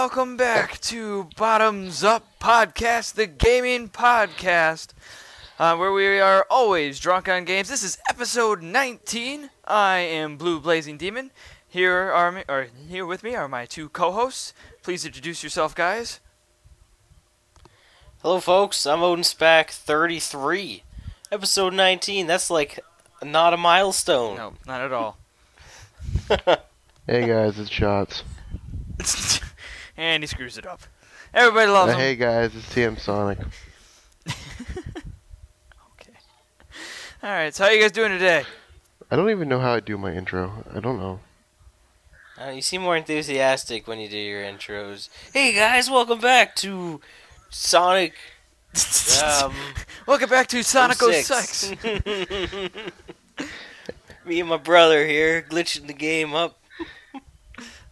welcome back to Bottoms Up Podcast, the gaming podcast, uh, where we are always drunk on games. This is episode 19. I am Blue Blazing Demon. Here are me, or here with me are my two co-hosts. Please introduce yourself, guys. Hello, folks. I'm Odin Spack, 33. Episode 19. That's like not a milestone. No, not at all. Hey guys, it's Shots. and he screws it up. Everybody loves Uh, him. hey guys, it's TM Sonic. Okay. All right. So how are you guys doing today? I don't even know how I do my intro. I don't know. Uh, you seem more enthusiastic when you do your intros. Hey, guys, welcome back to Sonic. Um, Welcome back to Sonic 06. 06. Me and my brother here, glitching the game up.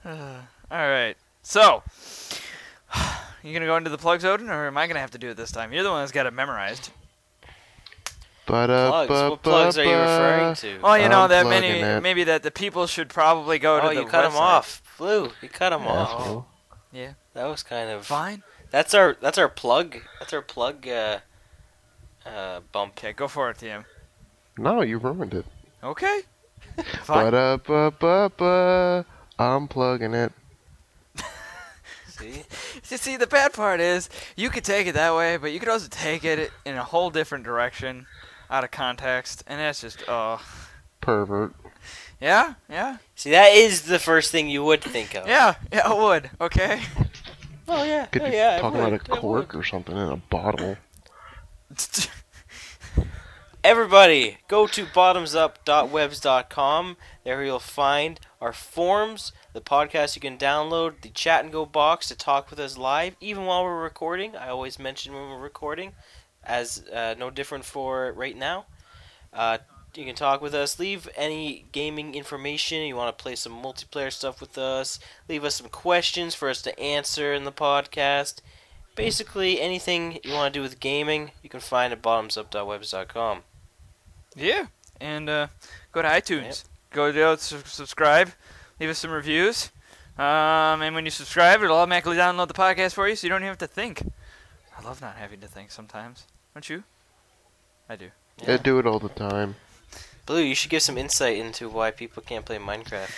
Uh, all right. So, you gonna go into the plugs, Odin, or am I gonna have to do it this time? You're the one that's got it memorized. But uh, Plugs. What plugs are you referring to? Well, you know I'm that many, it. maybe that the people should probably go Oh, to the you cut him website. off. Blue, you cut him off. Yeah, That was kind of. Fine. That's our that's our plug. That's our plug uh, uh, bump. Okay, go for it, TM. No, you ruined it. Okay. Fine. But uh, bu- bu- bu- I'm plugging it. See? You see, the bad part is you could take it that way, but you could also take it in a whole different direction, out of context, and that's just oh, Pervert. yeah, yeah, See, that is the first thing you would think of. yeah, yeah. I would. Okay. Oh yeah. Could oh, be yeah, I talking about a cork or something in a bottle. Everybody, go to bottomsup.webs.com. There you'll find our forums, the podcast you can download, the chat and go box to talk with us live, even while we're recording. I always mention when we're recording, as uh, no different for right now. Uh, you can talk with us. Leave any gaming information. You want to play some multiplayer stuff with us. Leave us some questions for us to answer in the podcast. Basically, anything you want to do with gaming, you can find at bottomsup.webs.com. Yeah, and uh, go to iTunes. Go there, subscribe, leave us some reviews. Um, and when you subscribe, it'll automatically download the podcast for you, so you don't even have to think. I love not having to think sometimes. Don't you? I do. I do it all the time. Blue, you should give some insight into why people can't play Minecraft.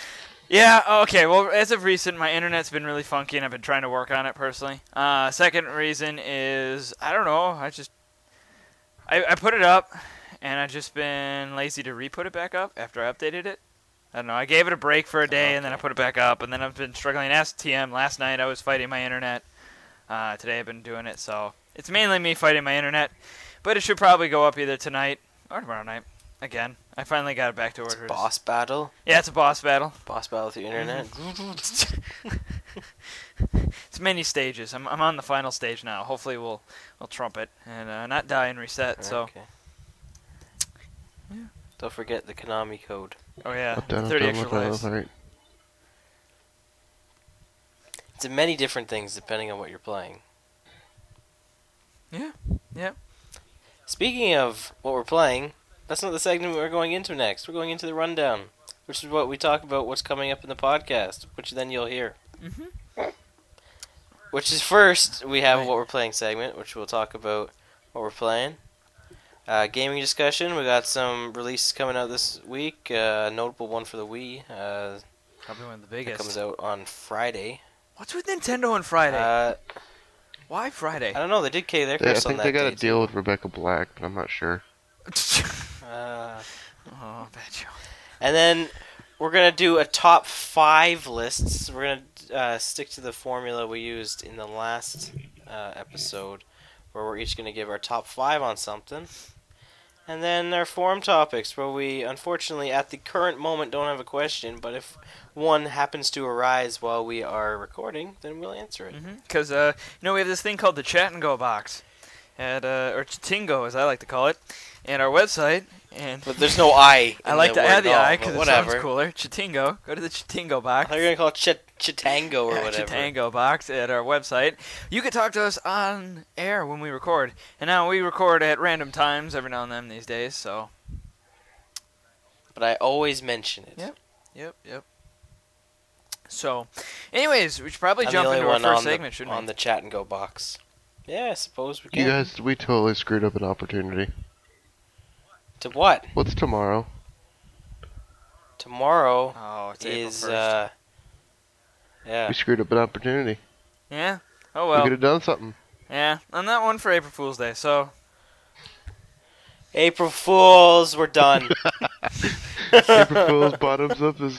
Yeah, okay. Well, as of recent, my internet's been really funky, and I've been trying to work on it personally. Uh, second reason is I don't know. I just I, I put it up, and I've just been lazy to re-put it back up after I updated it. I don't know. I gave it a break for a day, and then I put it back up, and then I've been struggling. Ask TM. Last night I was fighting my internet. Uh, today I've been doing it, so it's mainly me fighting my internet. But it should probably go up either tonight or tomorrow night. Again, I finally got it back to where It's it is. boss battle. Yeah, it's a boss battle. Boss battle with the internet. it's many stages. I'm, I'm on the final stage now. Hopefully we'll we'll trump it and uh, not die and reset. So Yeah. Don't forget the Konami code. Oh yeah, Up, down, up, 30 down, extra left, lives. left, right. It's many different things depending on what you're playing. Yeah, yeah. Speaking of what we're playing, that's not the segment we're going into next. We're going into the rundown, which is what we talk about what's coming up in the podcast, which then you'll hear. Mhm. Which is first, we have Right. what we're playing segment, which we'll talk about what we're playing. Uh, gaming discussion, we got some releases coming out this week. Uh, a notable one for the Wii. Uh, Probably one of the that biggest. comes out on Friday. What's with Nintendo on Friday? Uh, Why Friday? I don't know. They did K their They, I curse on think they got day, a deal with Rebecca Black, but I'm not sure. Uh, oh, bad joke. and then we're gonna do a top five lists. We're gonna uh, stick to the formula we used in the last uh, episode, where we're each gonna give our top five on something. And then our forum topics, where we unfortunately at the current moment don't have a question, but if one happens to arise while we are recording, then we'll answer it. Because uh, you know we have this thing called the Chat and Go box, at uh, or Chatingo as I like to call it, and our website. And But there's no I. I like to add the I because it sounds cooler. Chatingo. Go to the Chatingo box. I thought you were gonna call it Chit- Chitango or Yeah, whatever. Chitango box at our website. You can talk to us on air when we record. And now we record at random times every now and then these days, so. But I always mention it. Yep. Yep, yep. So, anyways, we should probably I'm jump the only into our first on segment, the, shouldn't on we? On the chat and go box. Yeah, I suppose we can. You guys, we totally screwed up an opportunity. To what? What's tomorrow? Tomorrow Oh, it's April is 1st. uh yeah. We screwed up an opportunity. yeah. Oh well. we could have done something. Yeah, I'm not one for April Fool's Day, so April Fools, we're done. April Fool's bottoms up is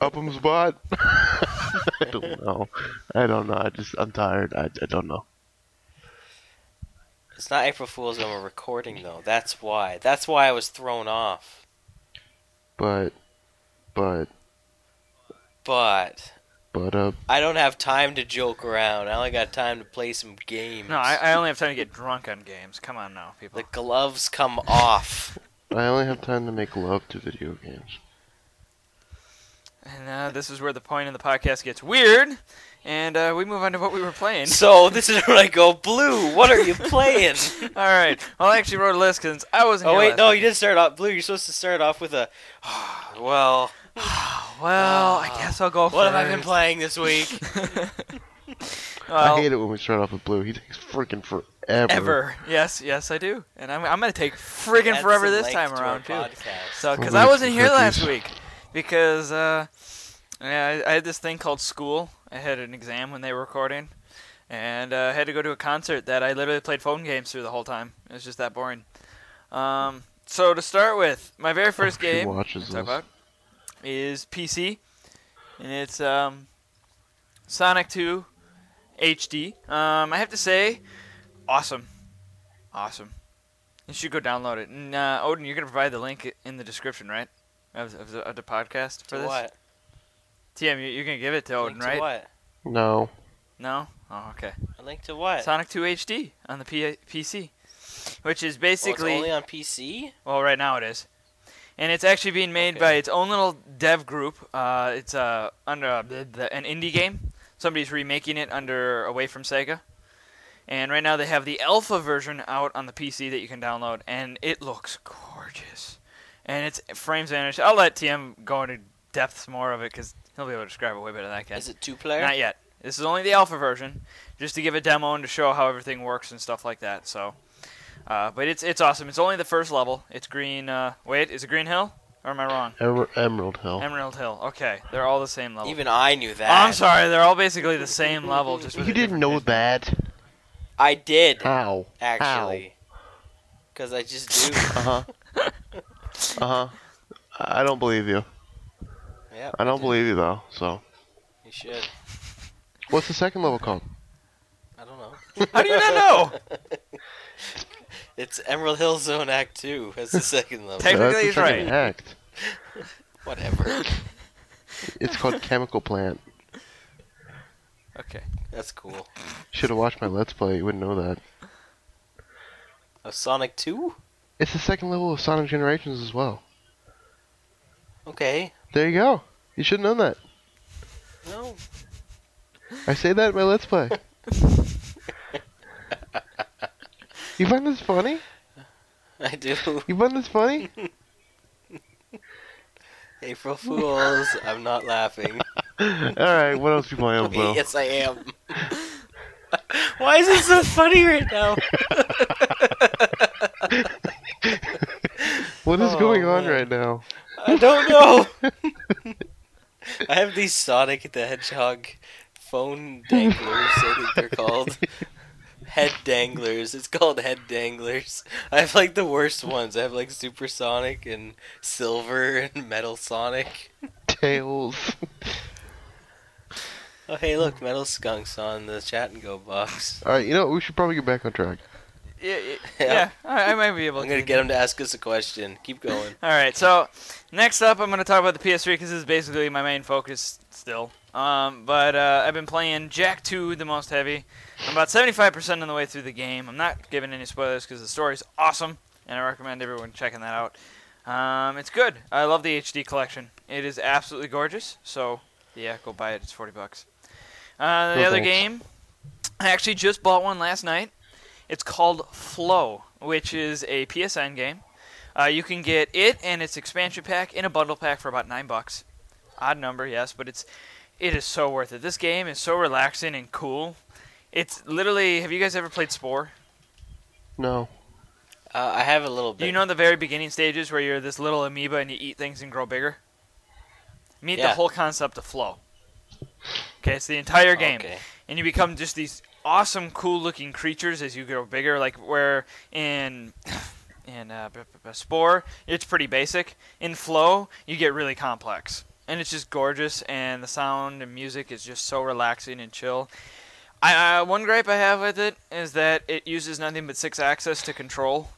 upham's bot. I don't know. I don't know. I just I'm tired. I, I don't know. it's not April Fools when we're recording though. That's why. That's why I was thrown off. But but But but uh I don't have time to joke around. I only got time to play some games. no, I, I only have time to get drunk on games. Come on now, people. the gloves come off. I only have time to make love to video games. And uh, this is where the point in the podcast gets weird, and uh, we move on to what we were playing. So this is where I go blue. What are you playing? All right. Well, I actually wrote a list because I wasn't. oh here wait, last no, week. you didn't start off blue. You're supposed to start off with a. well, Well, I guess I'll go what have I been playing this week? well, I hate it when we start off with blue. He takes freaking forever. Ever. Yes, yes, I do. And I'm, I'm going to take friggin' Add forever some this length time to our around, too. podcast. So, because I wasn't some here last week, because uh, yeah, I, I had this thing called school. I had an exam when they were recording, and uh, I had to go to a concert that I literally played phone games through the whole time. It was just that boring. Um, so to start with, my very first game watches to talk this. about is PC, and it's um, Sonic 2 HD. Um, I have to say, awesome, awesome. You should go download it. And uh, Odin, you're gonna provide the link in the description, right? Of, of, the, of the podcast for To this. what? TM, you, you're gonna give it to Odin, Link to right? what? No. No. Oh, okay. A link to what? Sonic 2 HD on the P- PC, which is Oh, it's basically only on PC. Well, right now it is, and it's actually being made Okay. by its own little dev group. Uh, it's uh, under uh, the, the, an indie game. Somebody's remaking it under away from Sega, and right now they have the alpha version out on the PC that you can download, and it looks gorgeous, and it's frames vanished. I'll let TM go into depths more of it because he'll be able to describe it way better than I can. Is it two player? Not yet. This is only the alpha version, just to give a demo and to show how everything works and stuff like that. So, uh, but it's it's awesome. It's only the first level. It's green. Uh, wait, is it Green Hill or am I wrong? Emer- Emerald Hill. Emerald Hill. Okay, they're all the same level. Even I knew that. Oh, I'm sorry, they're all basically the same level. Just you didn't know vision. that. I did How? actually. Because I just do. Uh huh. uh huh. I don't believe you. yep. I don't did. believe you though. So, You should. what's the second level called? I don't know. How do you not know? It's Emerald Hill Zone Act 2 as the second level. Technically, That's the he's right. Act. Whatever. It's called Chemical Plant. Okay. That's cool. Should have watched my Let's Play. You wouldn't know that. Of Sonic 2? It's the second level of Sonic Generations as well. Okay. There you go. You should have known that. No. I say that in my Let's Play. you find this funny? I do. You find this funny? April Fools. I'm not laughing. Alright, what else do you playing, Will? yes, I am. Why is it so funny right now? What is Oh, going on man. right now? I don't know. I have these Sonic the Hedgehog phone danglers, I think they're called. Head danglers. It's called head danglers. I have like the worst ones. I have like supersonic and Silver and Metal Sonic. Tails. Oh hey look, Metal Skunk's on the chat and go box. Alright, you know what? We should probably get back on track. Yeah, yeah, Yeah. yeah, I, I might be able to. I'm to. gonna get him to ask us a question. Keep going. All right, so next up, I'm going to talk about the PS3 because this is basically my main focus still. Um, but uh, I've been playing Jak 2 the most heavy. I'm about 75% of the way through the game. I'm not giving any spoilers because the story's awesome, and I recommend everyone checking that out. Um, it's good. I love the HD collection. It is absolutely gorgeous. So yeah, go buy it. It's 40 bucks. Uh, the No other thanks. game, I actually just bought one last night. It's called Flow, which is a PSN game. Uh, you can get it and its expansion pack in a bundle pack for about nine bucks. Odd number, yes, but it's it is so worth it. This game is so relaxing and cool. It's literally. Have you guys ever played Spore? No. Uh, I have a little bit. You know the very beginning stages where you're this little amoeba and you eat things and grow bigger? Meet the whole concept of flow. Okay, it's the entire game, Okay. and you become just these awesome, cool-looking creatures as you grow bigger. Like where in in uh, b- b- b- Spore, it's pretty basic. In Flow, you get really complex, and it's just gorgeous. And the sound and music is just so relaxing and chill. I uh, one gripe I have with it is that it uses nothing but Sixaxis to control,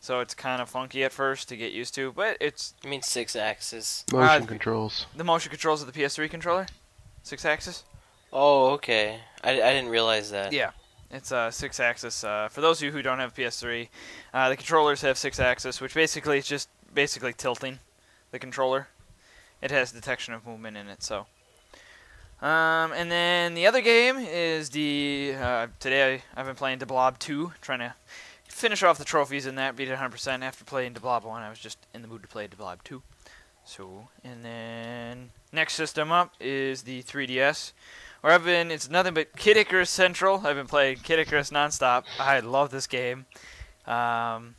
so it's kind of funky at first to get used to. But it's You mean Sixaxis? Motion Uh, controls. the motion controls of the PS3 controller, Sixaxis. Oh, okay. I, I didn't realize that. Yeah, it's uh, Sixaxis. Uh, for those of you who don't have PS3, uh, the controllers have Sixaxis, which basically is just basically tilting the controller. It has detection of movement in it, so. Um, and then the other game is the uh, today I've been playing Blob 2, trying to finish off the trophies in that, beat it 100% after playing Blob 1. I was just in the mood to play Blob 2. So, and then next system up is the 3DS, where I've been. It's nothing but Kid Icarus Central. I've been playing Kid Icarus nonstop. I love this game. Um,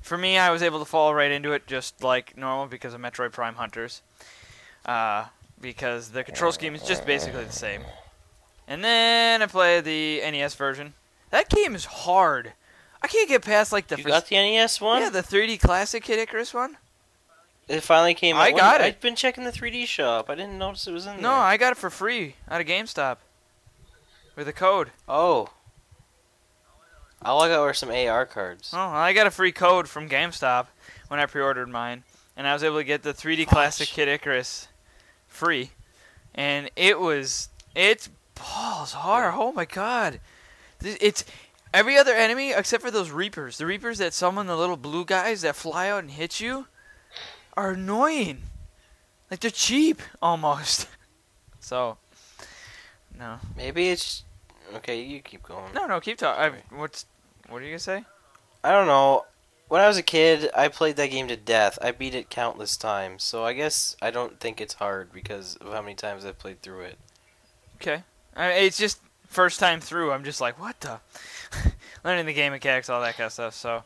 for me, I was able to fall right into it just like normal because of Metroid Prime Hunters. Uh, because the control scheme is just basically the same. And then I play the NES version. That game is hard. I can't get past like the You first. got the NES one? yeah, the 3D classic Kid Icarus one. It finally came out. I When- got it. I've been checking the 3D shop. I didn't notice it was in No, there. No, I got it for free out of GameStop with a code. Oh. All I got were some AR cards. Oh, I got a free code from GameStop when I pre-ordered mine, and I was able to get the 3D Classic Kid Icarus free, and it was it's balls hard. Oh my god, it's every other enemy except for those Reapers. The Reapers that summon the little blue guys that fly out and hit you are annoying. Like they're cheap almost. so, no, Maybe it's. Okay, you keep going. no, no. Keep talking. What's what are you gonna say? I don't know. When I was a kid, I played that game to death. I beat it countless times. So I guess I don't think it's hard because of how many times I've played through it. Okay. I mean, it's just first time through. I'm just like, what the? Learning the game mechanics, all that kind of stuff. So,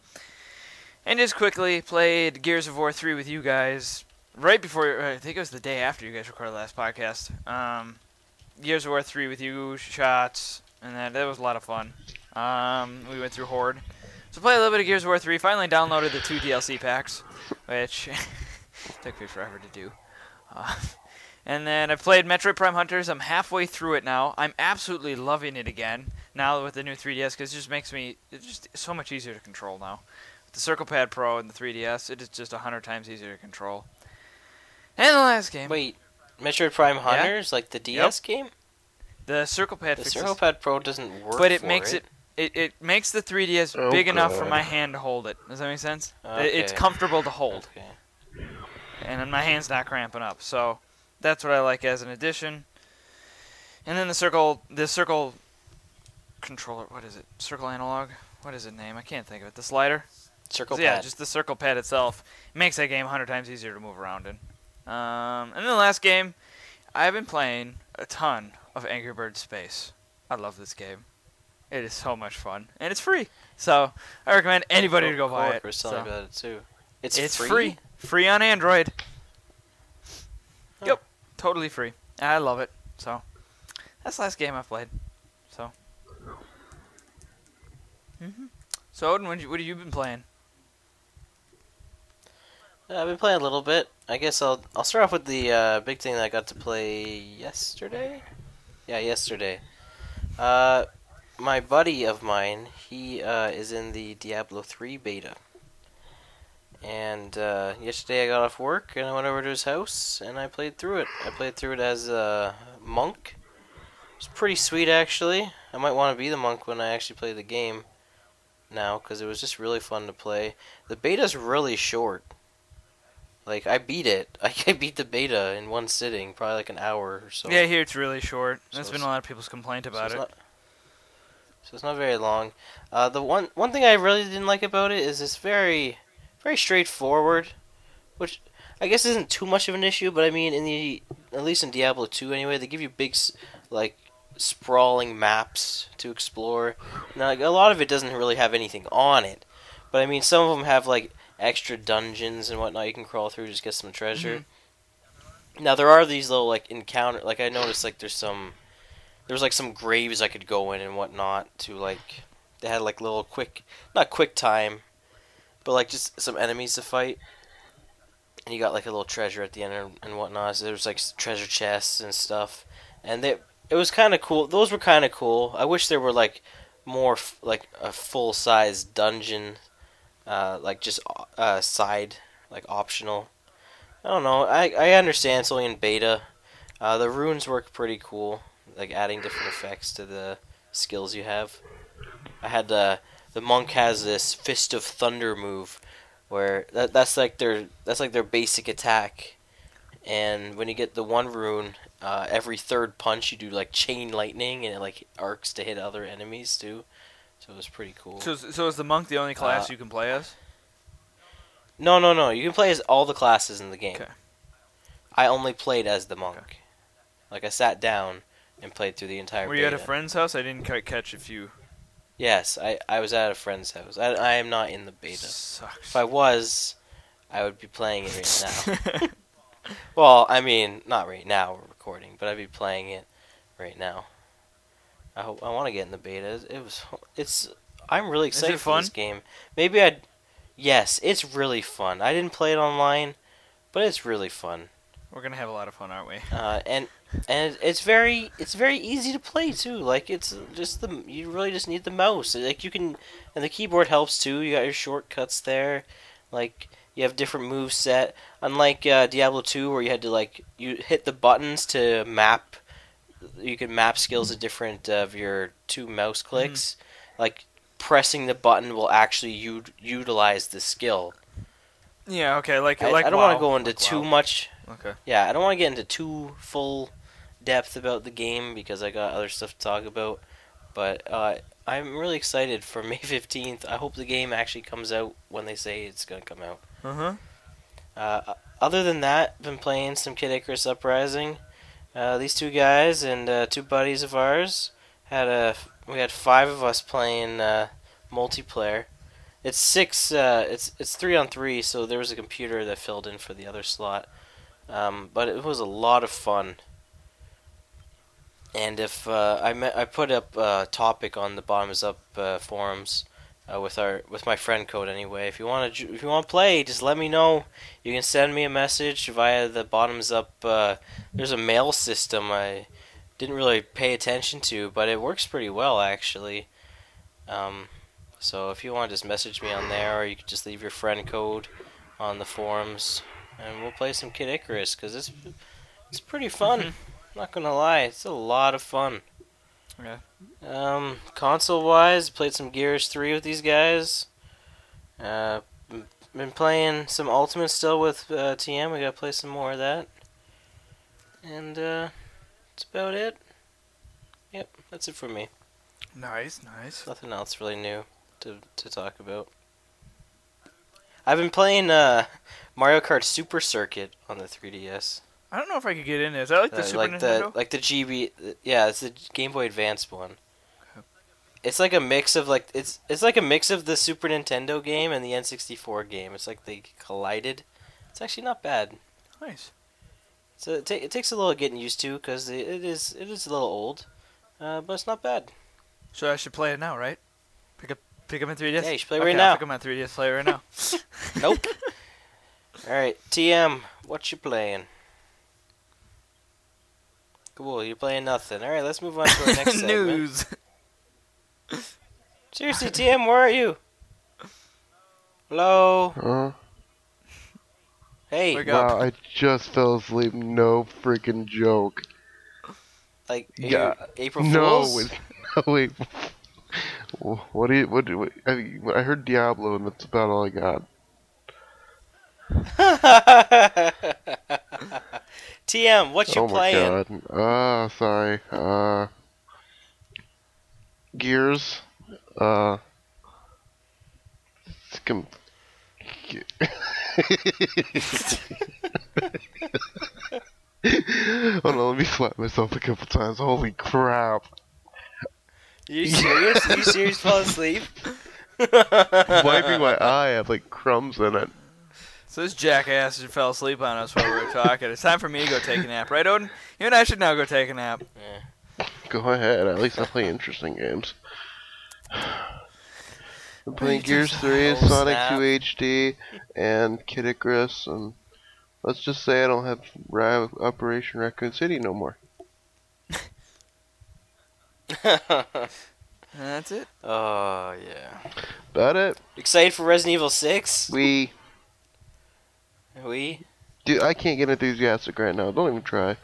and just quickly played Gears of War 3 with you guys right before. I think it was the day after you guys recorded the last podcast. Um, Gears of War 3 with you, shots, and that that was a lot of fun. Um, we went through Horde. So play a little bit of Gears of War 3. Finally downloaded the two DLC packs, which took me forever to do. Uh, and then I've played Metroid Prime Hunters. I'm halfway through it now. I'm absolutely loving it again now with the new 3DS because it just makes me it's just so much easier to control now. With the Circle Pad Pro and the 3DS, it is just a hundred times easier to control. And the last game, Wait, Metroid Prime Hunters, like the DS game? the Circle Pad The Circle Pad Pro doesn't work. but it for makes it. It, it it makes the 3DS Oh, big enough for my hand to hold it. Does that make sense? It- It's comfortable to hold. Okay. and then my hand's not cramping up. So that's what I like as an addition. And then the circle, the circle controller. What is it? Circle analog. What is it name? I can't think of it. The slider. Circle yeah, Pad. just the circle pad itself makes that game hundred times easier to move around in. Um, and then the last game, I've been playing a ton of Angry Birds Space. I love this game. It is so much fun, and it's free. So I recommend anybody to go buy it. was telling So, about it too. It's, it's free. free, free on Android. Huh. Yep, totally free. I love it. So that's the last game I played. So. hmm So Odin, what, you, what have you been playing? Uh, I've been playing a little bit. I guess I'll I'll start off with the uh, big thing that I got to play yesterday. Yeah, yesterday. Uh, my buddy of mine, he uh, is in the Diablo 3 beta. And uh, yesterday I got off work and I went over to his house and I played through it. I played through it as a monk. It's pretty sweet actually. I might want to be the monk when I actually play the game now because it was just really fun to play. The beta's really short. Like I beat it. I beat the beta in one sitting, probably like an hour or so. yeah, here it's really short. So That's been a lot of people's complaint So about it's it. Not, so it's not very long. Uh, the one one thing I really didn't like about it is it's very very straightforward, which I guess isn't too much of an issue, but I mean, in the at least in Diablo 2 anyway, they give you big like sprawling maps to explore. Now, like, a lot of it doesn't really have anything on it, but I mean, some of them have like extra dungeons and whatnot you can crawl through just get some treasure. Now there are these little like encounter like I noticed like there's some there's like some graves I could go in and whatnot to like they had like little quick not quick time but like just some enemies to fight. And you got like a little treasure at the end and, and whatnot. So there was like treasure chests and stuff. And they it was kind of cool. Those were kind of cool. I wish there were like more f- like a full size dungeon uh, like just uh, side like optional. I don't know. I I understand it's only in beta. Uh, the runes work pretty cool, like adding different effects to the skills you have. I had the the monk has this fist of thunder move, where that that's like their that's like their basic attack, and when you get the one rune, uh, every third punch you do like chain lightning, and it like arcs to hit other enemies too. So it was pretty cool. So, so is the monk the only class Uh, you can play as? No, no, no. You can play as all the classes in the game. Okay. I only played as the monk. Like I sat down and played through the entire. Game. Were you at a friend's house? I didn't quite catch if you. Yes, I I was at a friend's house. I I am not in the beta. Sucks. If I was, I would be playing it right now. well, I mean, not right now. We're recording, but I'd be playing it right now. I hope I want to get in the beta. It was. It's. I'm really excited for this game. Maybe I'd. Yes, it's really fun. I didn't play it online, but it's really fun. We're gonna have a lot of fun, aren't we? uh, and and it's very it's very easy to play too. Like it's just the you really just need the mouse. Like you can and the keyboard helps too. You got your shortcuts there. Like you have different moves set. Unlike uh, Diablo two, where you had to like you hit the buttons to map. You can map skills to different of your two mouse clicks. Like pressing the button will actually u- utilize the skill. Yeah. Okay. Like I, like I don't WoW. want to go into Like too WoW. much Okay. yeah, I don't want to get into too full depth about the game because I got other stuff to talk about. But uh, I'm really excited for May 15th. I hope the game actually comes out when they say it's going to come out. Uh huh. Uh, other than that, been playing some Kid Icarus Uprising. Uh, these two guys and uh, two buddies of ours had a. We had five of us playing uh, multiplayer. It's six. Uh, it's it's three on three. So there was a computer that filled in for the other slot. Um, but it was a lot of fun. And if uh, I met, I put up a topic on the bottoms up uh, forums uh, with our with my friend code anyway. If you want to if you want to play, just let me know. You can send me a message via the bottoms up. Uh, there's a mail system I didn't really pay attention to, but it works pretty well actually. Um, so if you want to just message me on there, or you could just leave your friend code on the forums, and we'll play some Kid Icarus because it's it's pretty fun. Not gonna lie, it's a lot of fun. Okay. Um, console wise, played some Gears 3 with these guys. Uh, been playing some Ultimate still with uh, TM. We gotta play some more of that. And uh, that's about it. Yep, that's it for me. Nice. Nice. Nothing else really new to to talk about. I've been playing uh, Mario Kart Super Circuit on the 3DS. I don't know if I could get in this. I like the Uh, Super like Nintendo. the like the GB, yeah, it's the Game Boy Advance one. Okay. It's like a mix of like it's it's like a mix of the Super Nintendo game and the N64 game. It's like they collided. It's actually not bad. nice. So it, ta- it takes a little getting used to because it, it is it is a little old, uh, but it's not bad. So I should play it now, right? Pick up, pick up my 3ds. Yeah, you should play okay, right I'll now. Pick up my 3ds. Play it right now. Nope. All right, TM, what you playing? Cool, you're playing nothing. All right, let's move on to our next segment. News. Seriously, TM, where are you? Hello. Uh, Hey. Wow, I just fell asleep. No freaking joke. Like Yeah. you April No, Fools? wait, no, wait. What do you? What? do- what I, mean, I heard Diablo, and that's about all I got. TM, what you oh playing? Oh my god. Uh, sorry. Uh, Gears. Uh, com- Hold on, let me slap myself a couple times. Holy crap! You serious? you serious? Fall asleep? Wiping my eye, I have like crumbs in it. So this jackass just fell asleep on us while we were talking. It's time for me to go take a nap, right, Odin? You and I should now go take a nap. Yeah. Go ahead. At least I play interesting games. I'm playing Gears 3, Oh, Sonic snap. 2 HD, and Kid Icarus, and let's just say I don't have Ra- Operation Raccoon City no more. And that's it. oh yeah. About it. Excited for Resident Evil Six? We, We? dude, I can't get enthusiastic right now. Don't even try.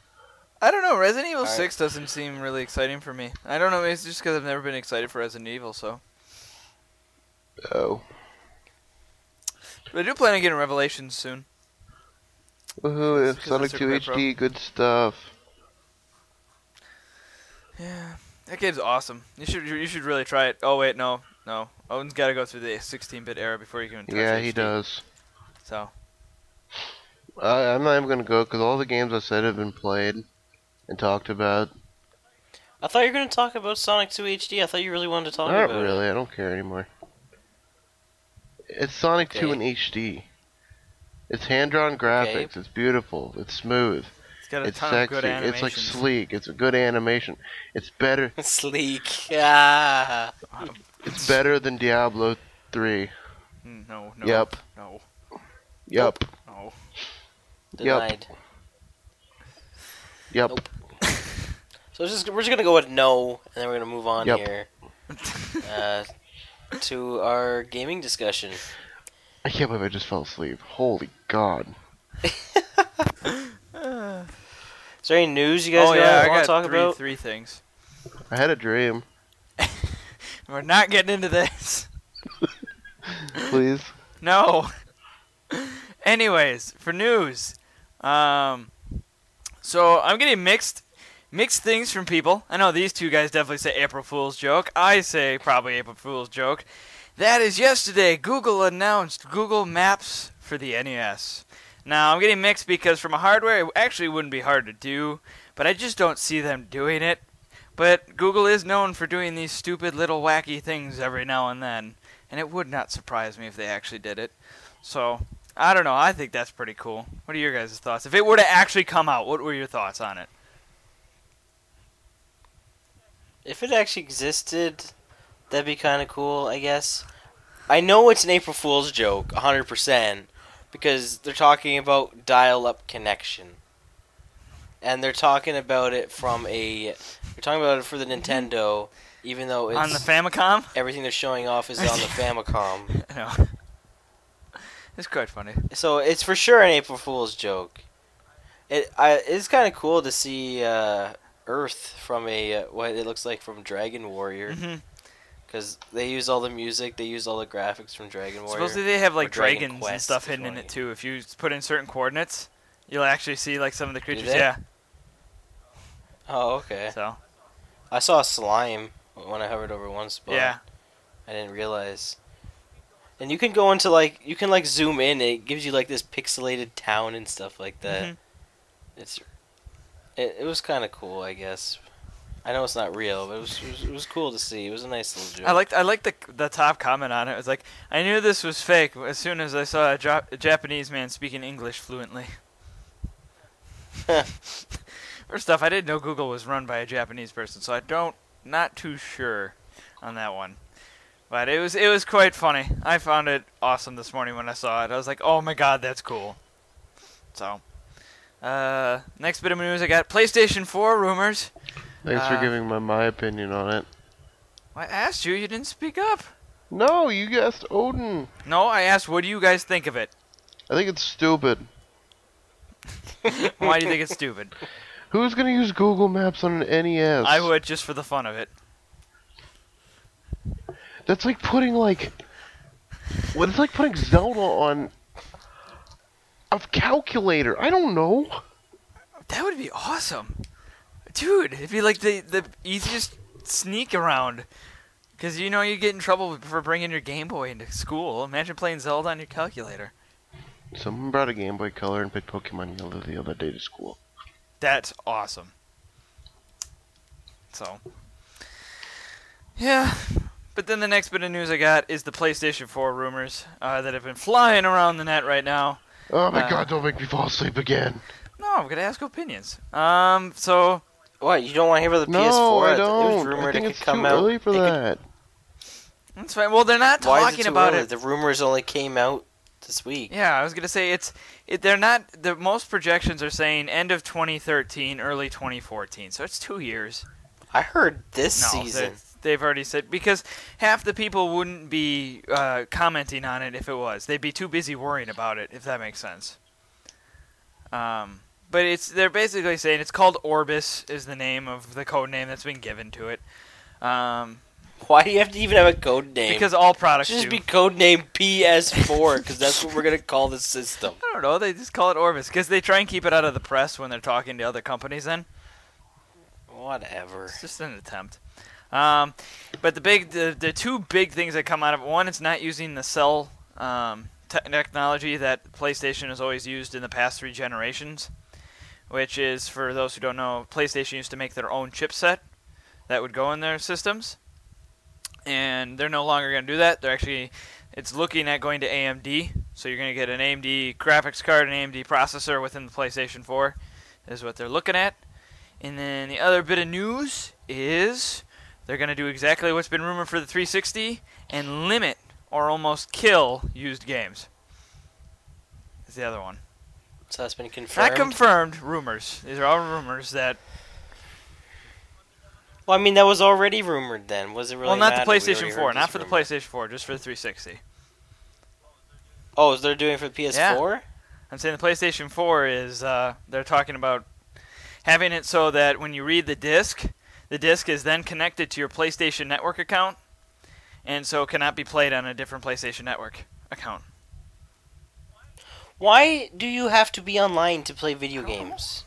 I don't know. Resident Evil Alright. 6 doesn't seem really exciting for me. I don't know. Maybe it's just because I've never been excited for Resident Evil, so. Oh, But I do plan on getting Revelations soon. woohoo! It's 'cause Sonic 2 Super Pro. HD, good stuff. Yeah, that game's awesome. You should you should really try it. Oh wait, no, no. Owen's got to go through the 16-bit era before you can. Touch Yeah, he does. So I, I'm not even gonna go because all the games I said have been played and talked about. I thought you were gonna talk about Sonic 2 HD. I thought you really wanted to talk about. Not about really. I don't care anymore. It's Sonic 2 in HD. It's hand-drawn graphics. It's beautiful. It's smooth. it's got a It's ton sexy. of good animation. It's like sleek. It's a good animation. It's better. it. Sleek. Ah. It's better than Diablo 3. Mm, No, no. Yep. No, Yup. No. Denied. Yup. Nope. So it's just, we're just gonna go with no, and then we're gonna move on Yep. here uh, to our gaming discussion. I can't believe I just fell asleep. Holy God. Uh, Is there any news you guys oh yeah, I want got to talk three, about? three things. I had a dream. We're not getting into this. Please. No. Anyways, for news, um, so I'm getting mixed, mixed things from people. I know these two guys definitely say April Fool's joke. I say probably April Fool's joke. That is yesterday. Google announced Google Maps for the NES. Now I'm getting mixed because from a hardware, it actually wouldn't be hard to do, but I just don't see them doing it. But Google is known for doing these stupid little wacky things every now and then and it would not surprise me if they actually did it. So I don't know. I think that's pretty cool. What are your guys' thoughts? If it were to actually come out, what were your thoughts on it? If it actually existed, that'd be kind of cool, I guess. I know it's an April Fool's joke, 100%, because they're talking about dial up connection. And they're talking about it from a. They're talking about it for the Nintendo, even though it's. on the Famicom? everything they're showing off is on the Famicom. No. It's quite funny. So it's for sure an April Fool's joke. It I it's kind of cool to see uh, Earth from a uh, what it looks like from Dragon Warrior because they use all the music, they use all the graphics from Dragon Warrior. Supposedly they have like or Dragon dragons and stuff hidden in it too. If you put in certain coordinates, you'll actually see like some of the creatures. Yeah. Oh, okay. So I saw a slime when I hovered over one spot. yeah. I didn't realize. And you can go into like you can like zoom in. It gives you like this pixelated town and stuff like that. Mhm. It's it, it was kind of cool, I guess. I know it's not real, but it was, it was it was cool to see. It was a nice little joke. I liked I liked the the top comment on it. It was like I knew this was fake as soon as I saw a, jo- a Japanese man speaking English fluently. First off, I didn't know Google was run by a Japanese person, so I don't not too sure on that one. But it was it was quite funny. I found it awesome this morning when I saw it. I was like, "Oh my god, that's cool." So, uh, next bit of news, I got PlayStation 4 rumors. Thanks Uh, for giving my, my opinion on it. I asked you, you didn't speak up. No, you guessed Odin. No, I asked, "What do you guys think of it?" I think it's stupid. Why do you think it's stupid? Who's gonna use Google Maps on an NES? I would just for the fun of it. That's like putting like. What it's like putting Zelda on a calculator. I don't know. That would be awesome, dude. It'd be like the the easiest sneak around. Because you know you get in trouble for bringing your Game Boy into school. Imagine playing Zelda on your calculator. Someone brought a Game Boy Color and picked Pokemon Yellow the other day to school. That's awesome. So, yeah. But then the next bit of news I got is the PlayStation 4 rumors uh, that have been flying around the net right now. Oh my Uh, god, don't make me fall asleep again. No, I'm gonna ask opinions. Um, so What? You don't want to hear about the No, PS4? I It was don't. rumored I think it it's could come too out. early for it could- that. that's fine. Well, they're not Why is talking it too about early? it. The rumors only came out this week. Yeah, I was gonna say it's it, they're not the most projections are saying end of 2013, early 2014. So it's two years. I heard this No, season. They- they've already said because half the people wouldn't be uh, commenting on it if it was. They'd be too busy worrying about it, if that makes sense. Um, but it's they're basically saying it's called Orbis is the name of the code name that's been given to it. Um, Why do you have to even have a code name? because all it products should just do. be code name PS4 because that's what we're gonna call the system. I don't know. They just call it Orbis because they try and keep it out of the press when they're talking to other companies. Then. Whatever. It's just an attempt. Um, but the big, the, the two big things that come out of it, one, it's not using the cell um, te- technology that PlayStation has always used in the past three generations, which is for those who don't know, PlayStation used to make their own chipset that would go in their systems, and they're no longer going to do that. They're actually, it's looking at going to AMD, so you're going to get an AMD graphics card, an AMD processor within the PlayStation 4, is what they're looking at. And then the other bit of news is they're going to do exactly what's been rumored for the 360 and limit or almost kill used games. Is the other one. So that's been confirmed. Not confirmed, rumors. These are all rumors that. well, I mean that was already rumored. Then was it really? well, not the PlayStation already 4, not for the. PlayStation 4, just for the 360. Oh, is they're doing for the PS4? Yeah. I'm saying the PlayStation 4 is uh, they're talking about having it so that when you read the disc, the disc is then connected to your PlayStation Network account, and so cannot be played on a different PlayStation Network account. Why do you have to be online to play video don't games?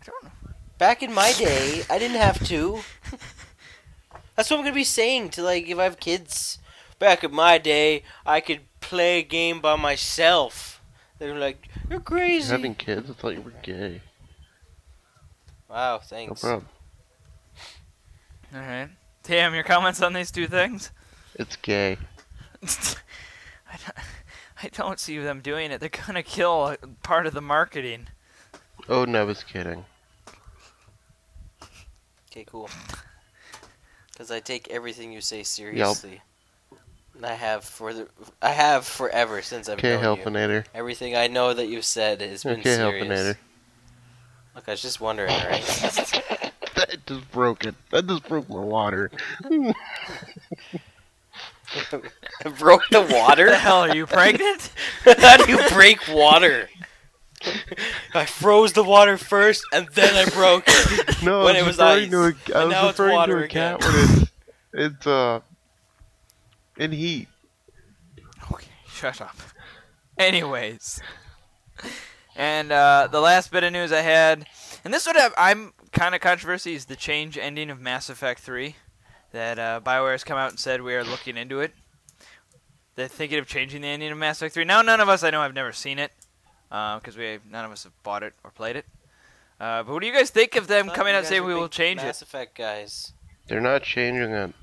I don't know. Back in my day, I didn't have to. That's what I'm gonna be saying to like if I have kids. Back in my day, I could play a game by myself. They're like, "You're crazy." You're having kids? I thought you were gay. Wow, thanks. No thanks. problem. All right, Tam, your comments on these two things? It's gay. I don't, I don't see them doing it. They're gonna kill part of the marketing. Oh, no, I was kidding. Okay, cool. Because I take everything you say seriously. And I have for the I have forever since I've Okay, known you. Helpinator. Everything I know that you've said has been Okay, serious. Helpinator. Look, I was just wondering, right? That just broke it. That just broke my water. broke the water? the hell are you pregnant? How do you break water? I froze the water first, and then I broke it. No, When I it was was referring to ice, a, I and was now it's referring water to a cat again. when it's, it's uh in heat. Okay, shut up. Anyways, and uh, the last bit of news I had, and this would have I'm kind of controversy is the change ending of Mass Effect 3. That uh, Bioware has come out and said we are looking into it. They're thinking of changing the ending of Mass Effect 3. Now, none of us I know have never seen it because we none of us have bought it or played it. Uh, but what do you guys think of them coming out saying we will change Mass it? Effect guys. They're not changing it.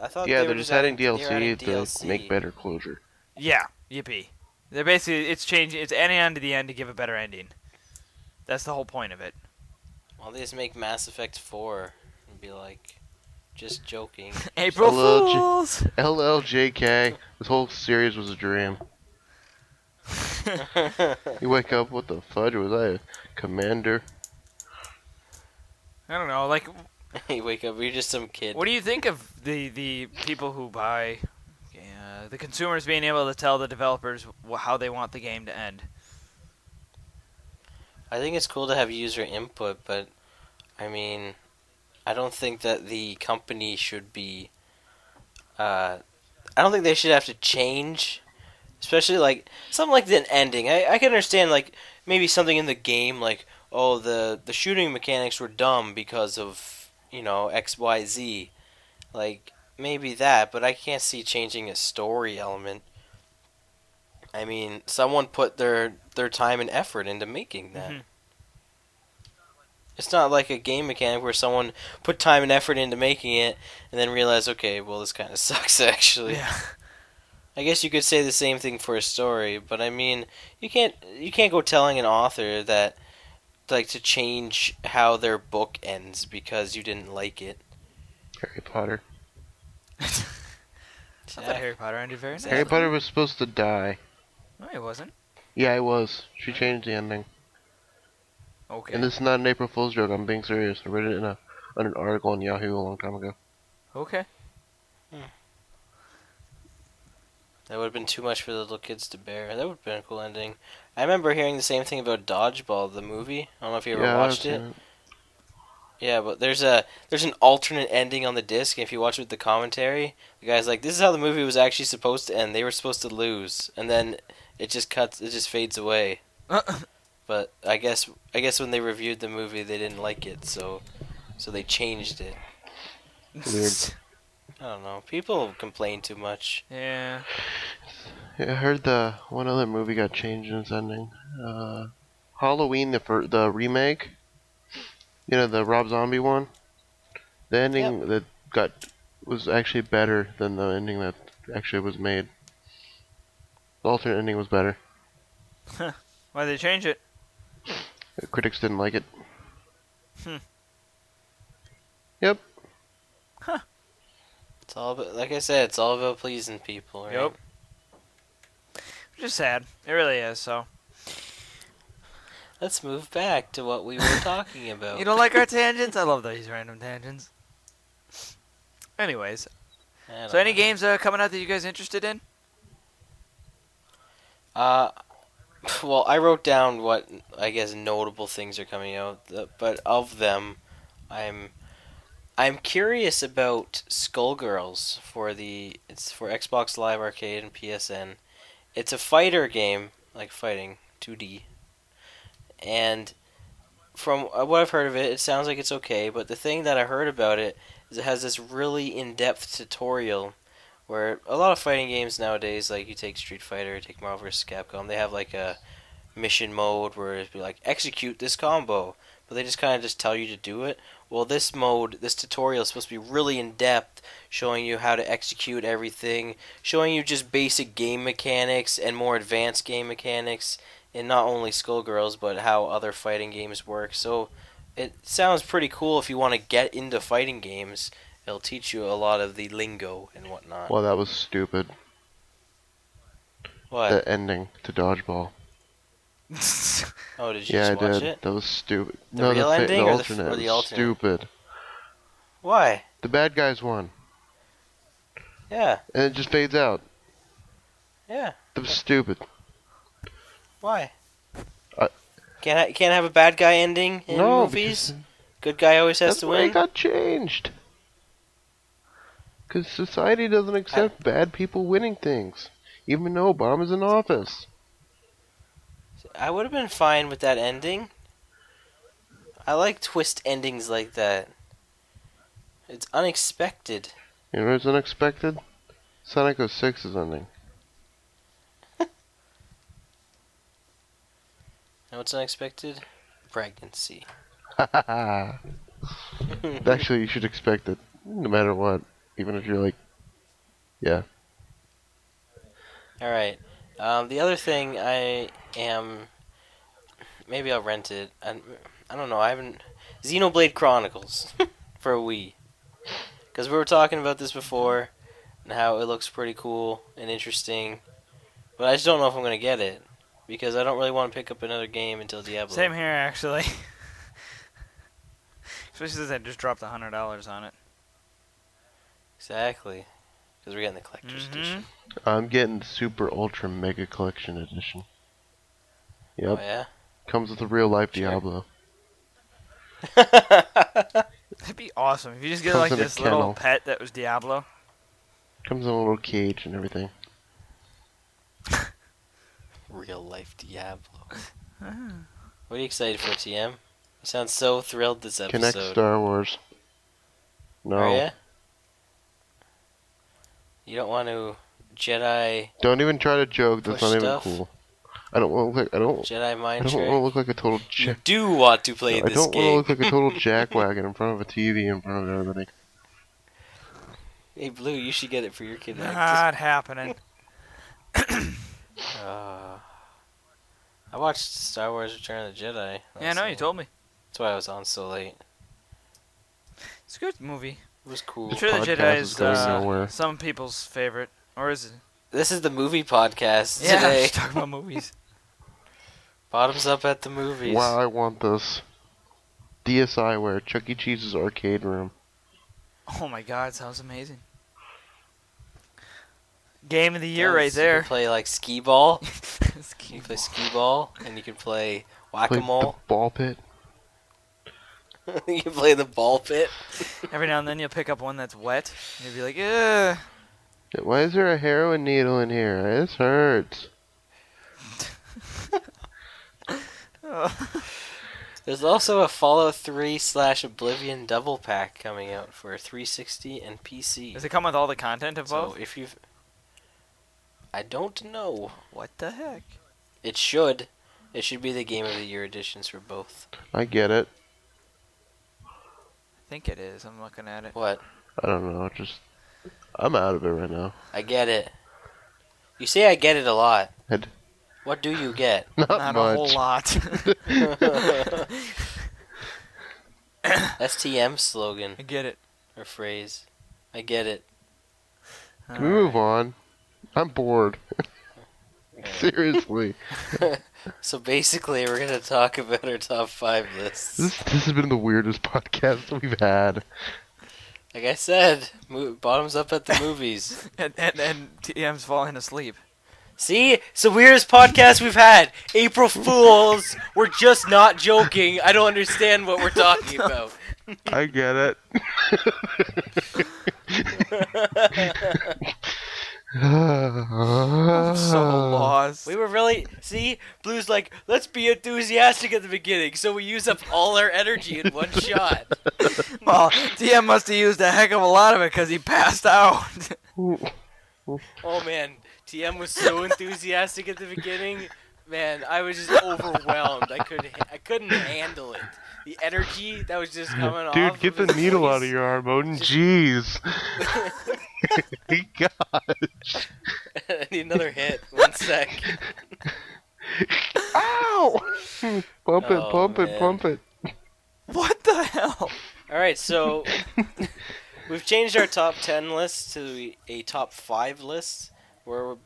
I thought Yeah, they they're just adding they were adding DLC to DLC. make better closure. Yeah, yippee. They're basically it's changing. It's adding on to the end to give a better ending. That's the whole point of it. Well, they just make Mass Effect 4 and be like, just joking. April Hello, Fools. LLJK. This whole series was a dream. You wake up, what the fudge was I? A commander? I don't know. Like, you wake up, you're just some kid. what do you think of the the people who buy, uh, the consumers being able to tell the developers how they want the game to end? I think it's cool to have user input, but I mean, I don't think that the company should be. Uh, I don't think they should have to change, especially like something like the ending. I I can understand like maybe something in the game like oh the the shooting mechanics were dumb because of you know X Y Z, like maybe that, but I can't see changing a story element. I mean, someone put their their time and effort into making that. Mhm. It's not like a game mechanic where someone put time and effort into making it and then realize, okay, well, this kind of sucks actually. Yeah. I guess you could say the same thing for a story, but I mean, you can't you can't go telling an author that like to change how their book ends because you didn't like it. Harry Potter. I thought Harry Potter ended very nice. Harry Potter was supposed to die. No, he wasn't. Yeah, it was. She changed the ending. Okay. And this is not an April Fool's joke. I'm being serious. I read it in a on an article on Yahoo a long time ago. okay. Hmm. That would have been too much for the little kids to bear. That would have been a cool ending. I remember hearing the same thing about Dodgeball, the movie. I don't know if you ever yeah, watched it. it. Yeah, but there's a there's an alternate ending on the disc. And if you watch it with the commentary, the guy's like, "This is how the movie was actually supposed to end. They were supposed to lose, and then it just cuts. It just fades away." But I guess I guess when they reviewed the movie, they didn't like it, so so they changed it. Weird. I don't know. People complain too much. Yeah. Yeah, I heard the one other movie got changed in its ending. Uh, Halloween, the fir- the remake. You know the Rob Zombie one. The ending that got was actually better than the ending that actually was made. The alternate ending was better. Why'd they change it? The critics didn't like it. Hmm. Yep. Huh. It's all about, like I said, it's all about pleasing people, right? Yep. Which is sad. It really is. So Let's move back to what we were talking about. you don't like our tangents? I love these random tangents. Anyways, so any know. games uh, coming out that you guys interested in? Uh, well, I wrote down what I guess notable things are coming out, but of them, I'm I'm curious about Skullgirls for the it's for Xbox Live Arcade and PSN. It's a fighter game, like fighting, 2D, and from uh, what I've heard of it, it sounds like it's okay. But the thing that I heard about it is it has this really in-depth tutorial where a lot of fighting games nowadays, like you take Street Fighter, take Marvel vs. Capcom, they have like a mission mode where it'd be like execute this combo, but they just kind of just tell you to do it. Well, this mode, this tutorial is supposed to be really in depth, showing you how to execute everything, showing you just basic game mechanics and more advanced game mechanics, in not only Skullgirls but how other fighting games work. So it sounds pretty cool if you want to get into fighting games. It'll teach you a lot of the lingo and whatnot. Well, that was stupid. What? The ending to Dodgeball. oh, did you yeah, I watch did. it? That was stupid. The no, real the, fa- ending the or the alternate. or the alternate? Stupid. Why? The bad guys won, Yeah, and it just fades out. yeah. That was stupid. Why? I- can't ha- can't have a bad guy ending in no, movies. Good guy always has that's to why win. it got changed. Because society doesn't accept bad people winning things, even though Obama's in office. I would have been fine with that ending. I like twist endings like that. It's unexpected. You know what's unexpected? Sonic 06 is ending. Know what's unexpected? Pregnancy. Actually, you should expect it, no matter what. Even if you're like, yeah. All right. Um, the other thing I am, maybe I'll rent it. I, I don't know. I haven't Xenoblade Chronicles for Wii, because we were talking about this before, and how it looks pretty cool and interesting, but I just don't know if I'm gonna get it because I don't really want to pick up another game until Diablo. Same here, actually. Especially since I just dropped a hundred dollars on it. Exactly, because we're getting the collector's Mhm. edition. I'm getting the Super Ultra Mega Collection Edition. Yep. Oh yeah. Comes with a real life Sure. Diablo. That'd be awesome if you just get Comes like this little pet that was Diablo. Comes in a little cage and everything. Real life Diablo. Ah. What are you excited for, TM? You sound so thrilled this episode. Kinect Star Wars. No. Are ya? You don't want to Jedi. Don't even try to joke. That's Push not even cool. I don't want to look. Like, I don't. Jedi mind I don't want to look like a total. You do want to play this game. I don't want to look like a total jackwagon in front of a TV in front of everybody. Hey, Blue, you should get it for your kid. Not happening. Uh, I watched Star Wars: Return of the Jedi. Yeah, I know you told me. That's why I was on so late. It's a good movie. It was cool. Return of the Jedi is is uh, some people's favorite, or is it? This is the movie podcast Yeah, today. just talking about movies. Bottoms up at the movies. Wow, I want this. DSiWare Chuck E. Cheese's arcade room. Oh my god, sounds amazing. Game of the year Yes, right You there. can play like skee ball. It's You can play skee ball, and you can play Play whack a the mole. ball pit. you can play the ball pit. Every now and then you'll pick up one that's wet, and you'll be like, Ugh. Why is there a heroin needle in here? This hurts. There's also a Fallout 3 slash Oblivion double pack coming out for 360 and PC. Does it come with all the content of So if you've, I don't know. What the heck? It should. It should be the Game of the Year editions for both. I get it. I think it is. I'm looking at it. What? I don't know. Just I'm out of it right now. I get it. You say I get it a lot. I'd- What do you get? Not, Not much. a whole lot. STM slogan I get it. or phrase. I get it. Can we move on? I'm bored. Seriously. So basically, we're gonna talk about our top five lists. This this has been the weirdest podcast we've had. Like I said, mo- bottoms up at the movies. And, and, and TM's falling asleep. See, it's the weirdest podcast we've had. April Fools. We're just not joking. I don't understand what we're talking about. I get it. I'm so lost. we were really see. Blue's like, let's be enthusiastic at the beginning, so we use up all our energy in one shot. Well, TM must have used a heck of a lot of it because he passed out. Oh man, TM was so enthusiastic at the beginning. Man, I was just overwhelmed. I could I couldn't handle it. The energy that was just coming off. Dude, get of the his needle out of your arm, Odin. Jeez. Gosh. I need another hit. One sec. Ow! Pump it, Oh, pump it, pump it. what the hell? All right, so we've changed our top ten list to a top five list, where we're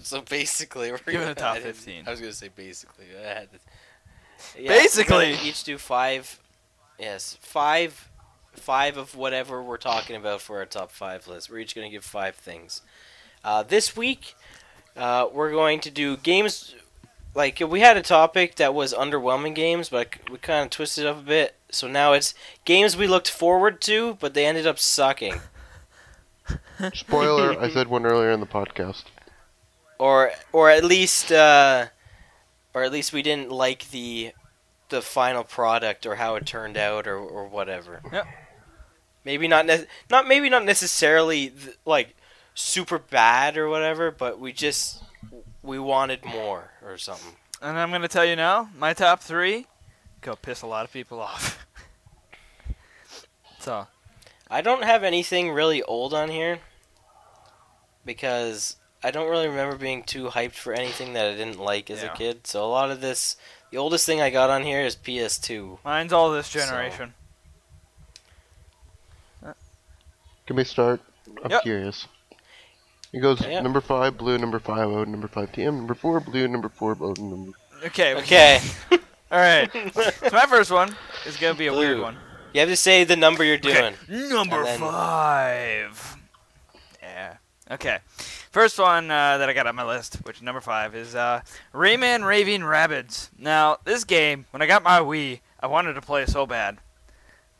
so basically we're Give it gonna a top 15. I was gonna say basically. I had to, Yeah, Basically. we're each do five. Yes, five, five of whatever we're talking about for our top five list. We're each gonna give five things. Uh, this week, uh, we're going to do games. Like we had a topic that was underwhelming games, but we kind of twisted it up a bit. So now it's games we looked forward to, but they ended up sucking, Spoiler, I said one earlier in the podcast. or or at least, uh, or at least we didn't like the the final product or how it turned out or or whatever. Yep. Maybe not ne- not maybe not necessarily th- like super bad or whatever, but we just we wanted more or something. And I'm gonna tell you now, my top three go piss a lot of people off. so I don't have anything really old on here because I don't really remember being too hyped for anything that I didn't like as Yeah. a kid. So a lot of this, the oldest thing I got on here is PS2. mine's all this generation. Give me a start. I'm Yep. curious. It goes Yeah. number five, blue, number five, Odin, number five, TM, number four, blue, number four, Odin, number. Okay. Okay, All right. so my first one is gonna be a weird one. you have to say the number you're doing. Okay. Number then- five. Yeah. Okay. First one uh, that I got on my list, which number five, is uh, Rayman Raving Rabbids. Now, this game, when I got my Wii, I wanted to play it so bad.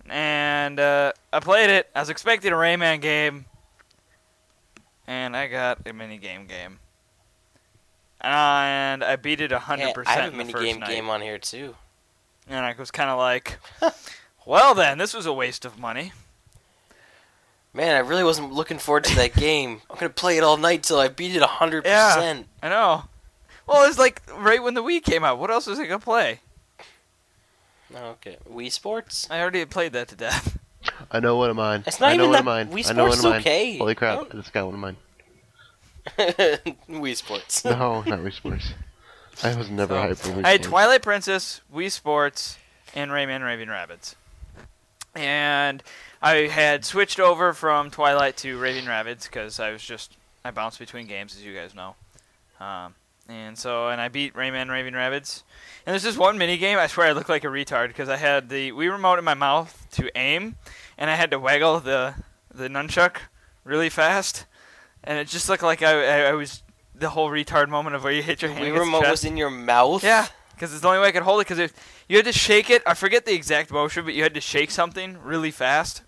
And uh, I played it. I was expecting a Rayman game. And I got a mini game game. And I beat it 100% Yeah, I have a mini first game night. game on here too. And I was kind of like, well then, this was a waste of money. Man, I really wasn't looking forward to that game. I'm gonna play it all night till I beat it hundred percent. I know. Well, it's like right when the Wii came out. What else was I gonna play? Okay, Wii Sports. I already played that to death. I know one of mine. It's not I know even one of that- mine. Wii I know one of mine. okay. Holy crap! Don't- I just got one of mine. Wii Sports. No, not Wii Sports. I was never So, hyped for Wii I had Twilight Princess, Wii Sports, and Rayman Raving Rabbids. And I had switched over from Twilight to Raving Rabbids because I was just I bounced between games, as you guys know. Um, and so, and I beat Rayman Raving Rabbids. And there's this one mini game. I swear I look like a retard because I had the Wii remote in my mouth to aim, and I had to waggle the the nunchuck really fast, and it just looked like I I, I was the whole retard moment of where you hit your hand Wii remote was in your mouth. Yeah, because it's the only way I could hold it. Because you had to shake it. I forget the exact motion, but you had to shake something really fast.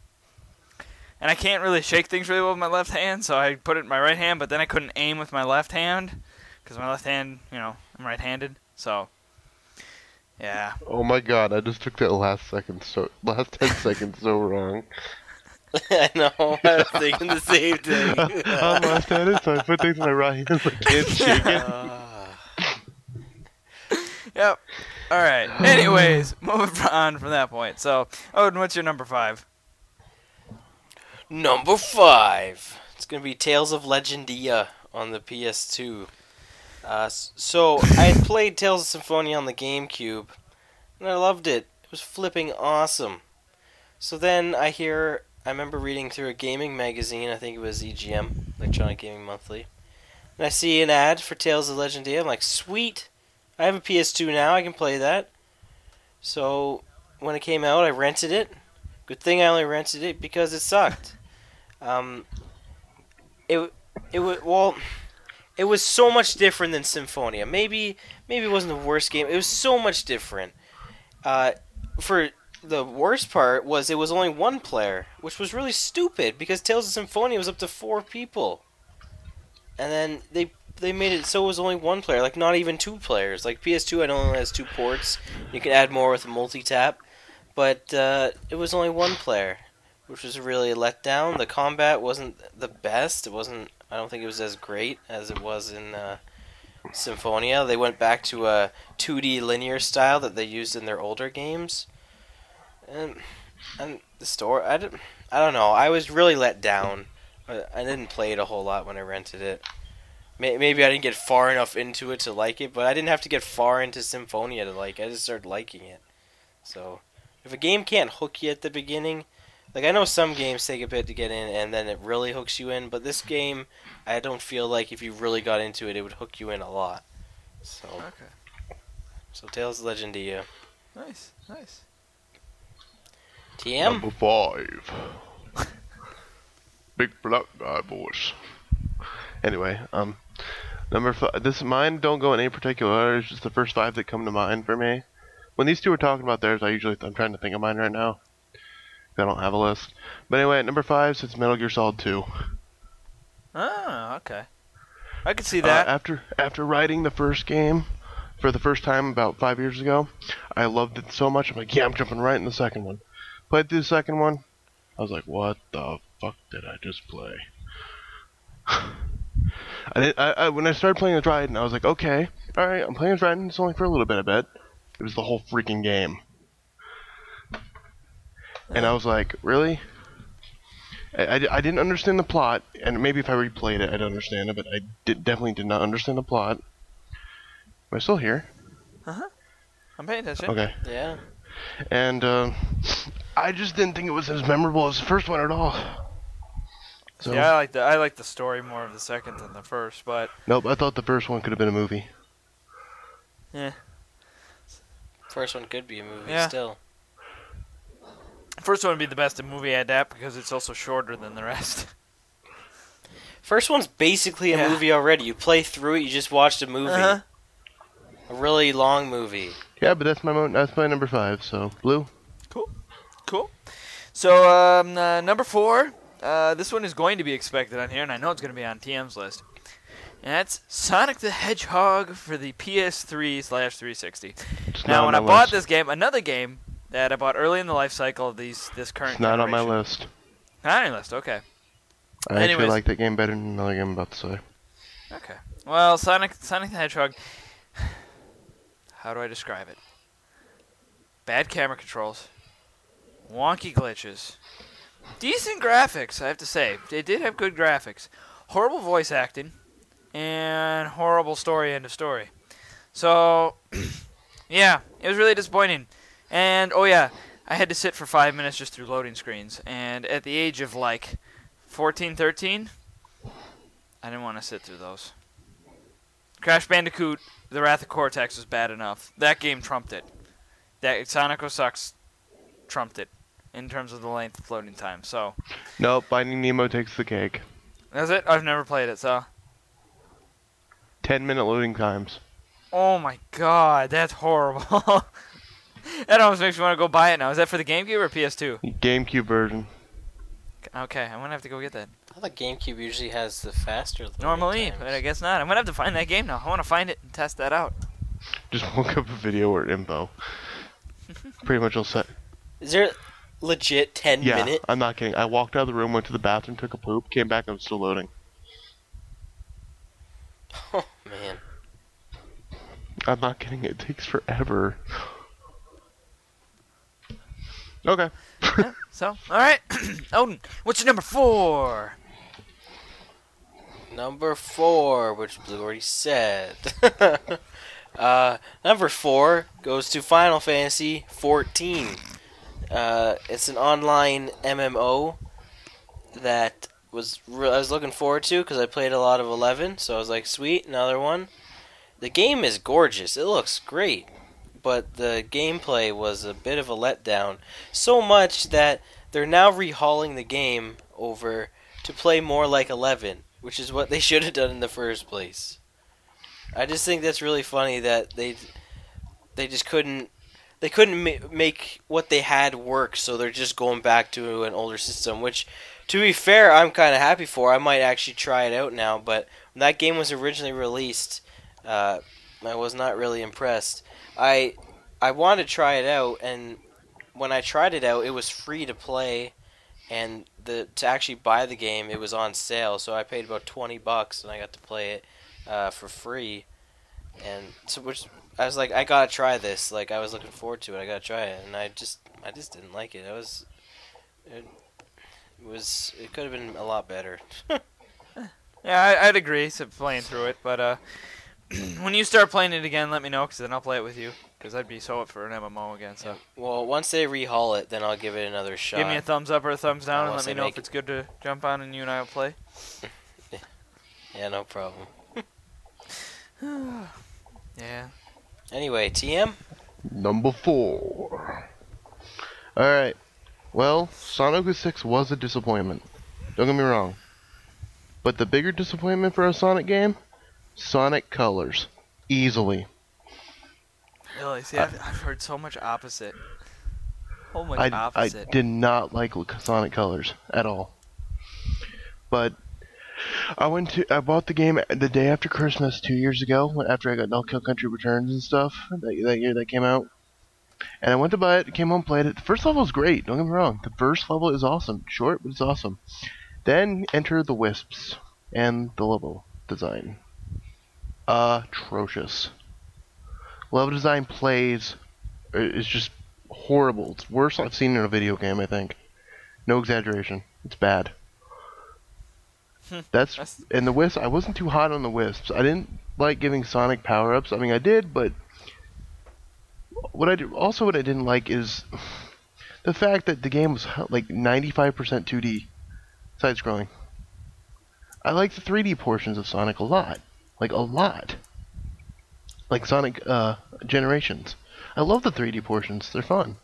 And I can't really shake things really well with my left hand, so I put it in my right hand. But then I couldn't aim with my left hand because my left hand, you know, I'm right-handed. So, yeah. Oh my god! I just took that last second so last ten seconds so wrong. I know. I was thinking the same thing. I'm left-handed, so I put things in my right hand. so I can't shake it. Ah. Yep. All right. Anyways, moving on from that point. So, Odin, what's your number five? Number five. It's gonna be Tales of Legendia on the PS2. Uh, so I had played Tales of Symphonia on the GameCube, and I loved it. It was flipping awesome. So then I hear, I remember reading through a gaming magazine. I think it was EGM, Electronic Gaming Monthly, and I see an ad for Tales of Legendia. I'm like, sweet! I have a PS2 now. I can play that. So when it came out, I rented it. Good thing I only rented it because it sucked. Um, it it was well, it was so much different than Symphonia. Maybe maybe it wasn't the worst game. It was so much different. Uh, for the worst part was it was only one player, which was really stupid because Tales of Symphonia was up to four people, and then they they made it so it was only one player, like not even two players. Like PS2, I know only has two ports. You can add more with a multi tap, but uh, it was only one player which was really a letdown. The combat wasn't the best. It wasn't. I don't think it was as great as it was in uh, Symphonia. They went back to a 2D linear style that they used in their older games, and and the story. I didn't. I don't know. I was really let down. I didn't play it a whole lot when I rented it. Maybe I didn't get far enough into it to like it, but I didn't have to get far into Symphonia to like. it. I just started liking it. So, if a game can't hook you at the beginning, like I know some games take a bit to get in and then it really hooks you in, but this game I don't feel like if you really got into it it would hook you in a lot. So Okay. so Tales of Legendia. Nice. Nice. TM? Number five. Big black guy, boys. Anyway, um, number five. This mine don't go in any particular order. It's just the first five that come to mind for me. When these two are talking about theirs, I usually I'm trying to think of mine right now. I don't have a list. But anyway, at number five sits Metal Gear Solid 2. Oh, okay. I could see Uh, that. after after writing the first game for the first time about five years ago, I loved it so much. I'm like, yeah, I'm jumping right in the second one. Played through the second one. I was like, what the fuck did I just play? I, did, I, I when I started playing as Raiden, I was like, okay, all right, I'm playing as Raiden. It's only for a little bit, I bet. It was the whole freaking game. And I was like, really? I, I, I didn't understand the plot, and maybe if I replayed it, I'd understand it, but I did, definitely did not understand the plot. Am I still here? Uh huh. I'm paying attention. Okay. Yeah. And uh, I just didn't think it was as memorable as the first one at all. So, Yeah, I like the I like the story more of the second than the first, but nope, I thought the first one could have been a movie. Yeah. First one could be a movie Yeah. still. First one would be the best in movie adapt because it's also shorter than the rest. First one's basically a Yeah. movie already. You play through it, you just watched a movie. Uh-huh. A really long movie. Yeah, but that's my mo- that's my number five. So blue. Cool. Cool. So um, uh, number four, uh, this one is going to be expected on here, and I know it's going to be on TM's list. And that's Sonic the Hedgehog for the PS3 slash 360. Now, when I my bought this game, another game that I bought early in the life cycle of these this current. it's not on my list. Not on your list. Okay. I actually like that game better than another game I'm about to say. Okay. Well, Sonic Sonic the Hedgehog. how do I describe it? Bad camera controls, wonky glitches, decent graphics. I have to say, they did have good graphics. Horrible voice acting, and horrible story. End of story. So, yeah, it was really disappointing. And oh yeah, I had to sit for five minutes just through loading screens. And at the age of like 14, 13, I didn't want to sit through those. Crash Bandicoot: The Wrath of Cortex was bad enough. That game trumped it. That Sonic sucks trumped it in terms of the length of loading time. So Nope, Finding Nemo takes the cake. that's it. I've never played it, so. 10 minute loading times. Oh my god, that's horrible. that almost makes me want to go buy it now. Is that for the GameCube or PS2? GameCube version. Okay, I'm gonna have to go get that. I thought GameCube usually has the faster. Normally, times. but I guess not. I'm gonna have to find that game now. I want to find it and test that out. Just look up a video or info. Pretty much all set. Is there legit ten Yeah, minute? I'm not kidding. I walked out of the room, went to the bathroom, took a poop, came back, and I'm still loading. Oh man. I'm not kidding. It takes forever. Okay. Yeah, so, all right, Odin, what's your number four? Number four, which Blue already said. uh, number four goes to Final Fantasy 14. Uh, it's an online MMO that was re- I was looking forward to because I played a lot of 11, so I was like, sweet, another one. The game is gorgeous. It looks great, but the gameplay was a bit of a letdown. So much that they're now rehauling the game over to play more like 11 which is what they should have done in the first place. I just think that's really funny that they they just couldn't they couldn't ma- make what they had work, so they're just going back to an older system. Which, to be fair, I'm kind of happy for. I might actually try it out now. But when that game was originally released, uh, I was not really impressed. I I wanted to try it out, and when I tried it out, it was free to play, and the to actually buy the game, it was on sale. So I paid about twenty bucks, and I got to play it uh, for free. And so, which I was like, I gotta try this. Like I was looking forward to it. I gotta try it, and I just, I just didn't like it. I was, it, it was, it could have been a lot better. Yeah, I, I'd agree. So playing through it, but uh, when you start playing it again, let me know, cause then I'll play it with you. Cause I'd be so up for an MMO again. So well, once they rehaul it, then I'll give it another shot. give me a thumbs up or a thumbs down, and once let me know make if it's good to jump on and you and I will play. yeah, no problem. Yeah. Anyway, TM. Number four. Alright. Well, Sonic 06 was a disappointment. Don't get me wrong. But the bigger disappointment for a Sonic game? Sonic Colors. Easily. Really? See, uh, I've, I've heard so much opposite. Oh my I, I opposite. did not like Sonic Colors at all. But I went to I bought the game the day after Christmas two years ago after I got Donkey Kong Country Returns and stuff that, that year that came out. And I went to buy it, came home, played it. The first level is great. Don't get me wrong. The first level is awesome. Short, but it's awesome. Then enter the Wisps and the level design. Atrocious. Level design plays is just horrible. It's worse I've seen in a video game. I think. No exaggeration. It's bad. That's That's- and the wisps. I wasn't too hot on the wisps. I didn't like giving Sonic power ups. I mean, I did, but what I did, also what I didn't like is the fact that the game was like 95% 2D side scrolling. I like the 3D portions of Sonic a lot, like a lot. Like Sonic uh, Generations. I love the 3D portions. They're fun.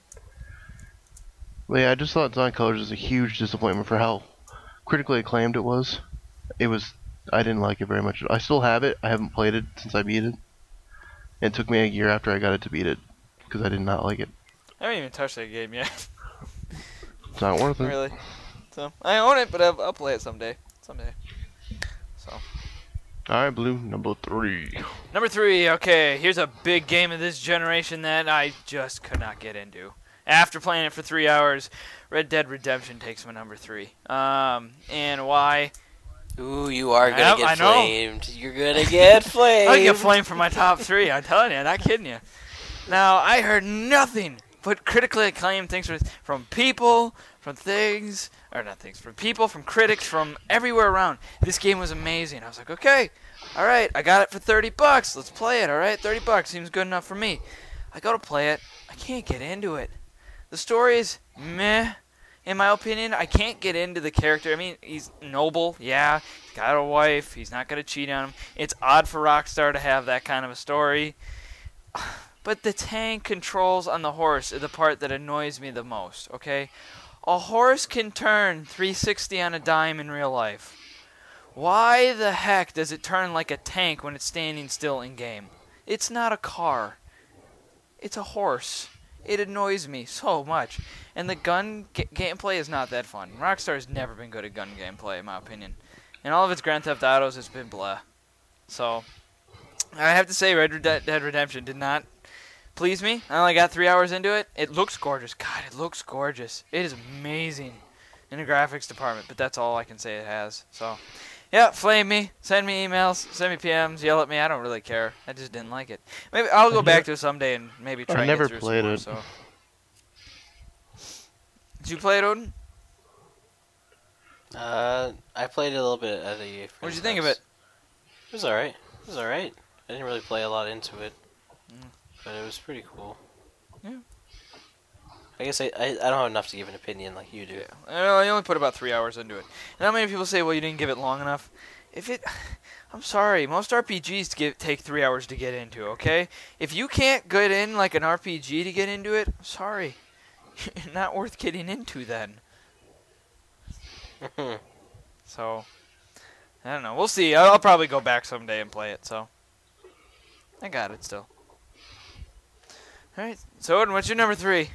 But yeah, I just thought Sonic Colors was a huge disappointment for how critically acclaimed it was. It was. I didn't like it very much. I still have it. I haven't played it since I beat it. It took me a year after I got it to beat it because I did not like it. I haven't even touched that game yet. It's not worth it. really. So I own it, but I'll, I'll play it someday. Someday. So All right, Blue number three. number three. Okay, here's a big game of this generation that I just could not get into. After playing it for three hours, Red Dead Redemption takes my number three. Um, and why? Ooh, you are gonna Yep, get I know. flamed. You're gonna get flamed. I get flamed for my top three. I'm telling you, I'm not kidding you. Now I heard nothing but critically acclaimed things from, from people, from things, or not things, from people, from critics, from everywhere around. This game was amazing. I was like, okay, all right, I got it for 30 bucks. Let's play it. All right, 30 bucks seems good enough for me. I go to play it. I can't get into it. The story is meh, in my opinion. I can't get into the character. I mean, he's noble, yeah. He's got a wife. He's not gonna cheat on him. It's odd for Rockstar to have that kind of a story. But the tank controls on the horse are the part that annoys me the most, okay? A horse can turn 360 on a dime in real life. Why the heck does it turn like a tank when it's standing still in game? It's not a car. It's a horse. It annoys me so much. And the gun ga- gameplay is not that fun. Rockstar has never been good at gun gameplay, in my opinion. And all of its Grand Theft Autos has been blah. So, I have to say, Red Dead Redemption did not please me. I only got three hours into it. It looks gorgeous. God, it looks gorgeous. It is amazing in the graphics department, but that's all I can say it has. So, yeah, flame me, send me emails, send me PMs, yell at me. I don't really care. I just didn't like it. Maybe I'll go I back never- to it someday and maybe try. I and never get through some played more, it. So. Did you play it, Odin? Uh, I played a little bit at a. What'd you friend's think of it? It was alright. It was alright. I didn't really play a lot into it, Mm. But it was pretty cool. Yeah. I guess I, I, I don't have enough to give an opinion like you do. Yeah. I only put about three hours into it. And how many people say, "Well, you didn't give it long enough"? If it, I'm sorry, most RPGs give, take three hours to get into. Okay, if you can't get in like an RPG to get into it, I'm sorry, not worth getting into then. So, I don't know. We'll see. I'll, I'll probably go back someday and play it. So, I got it still. All right. So, Odin, what's your number three?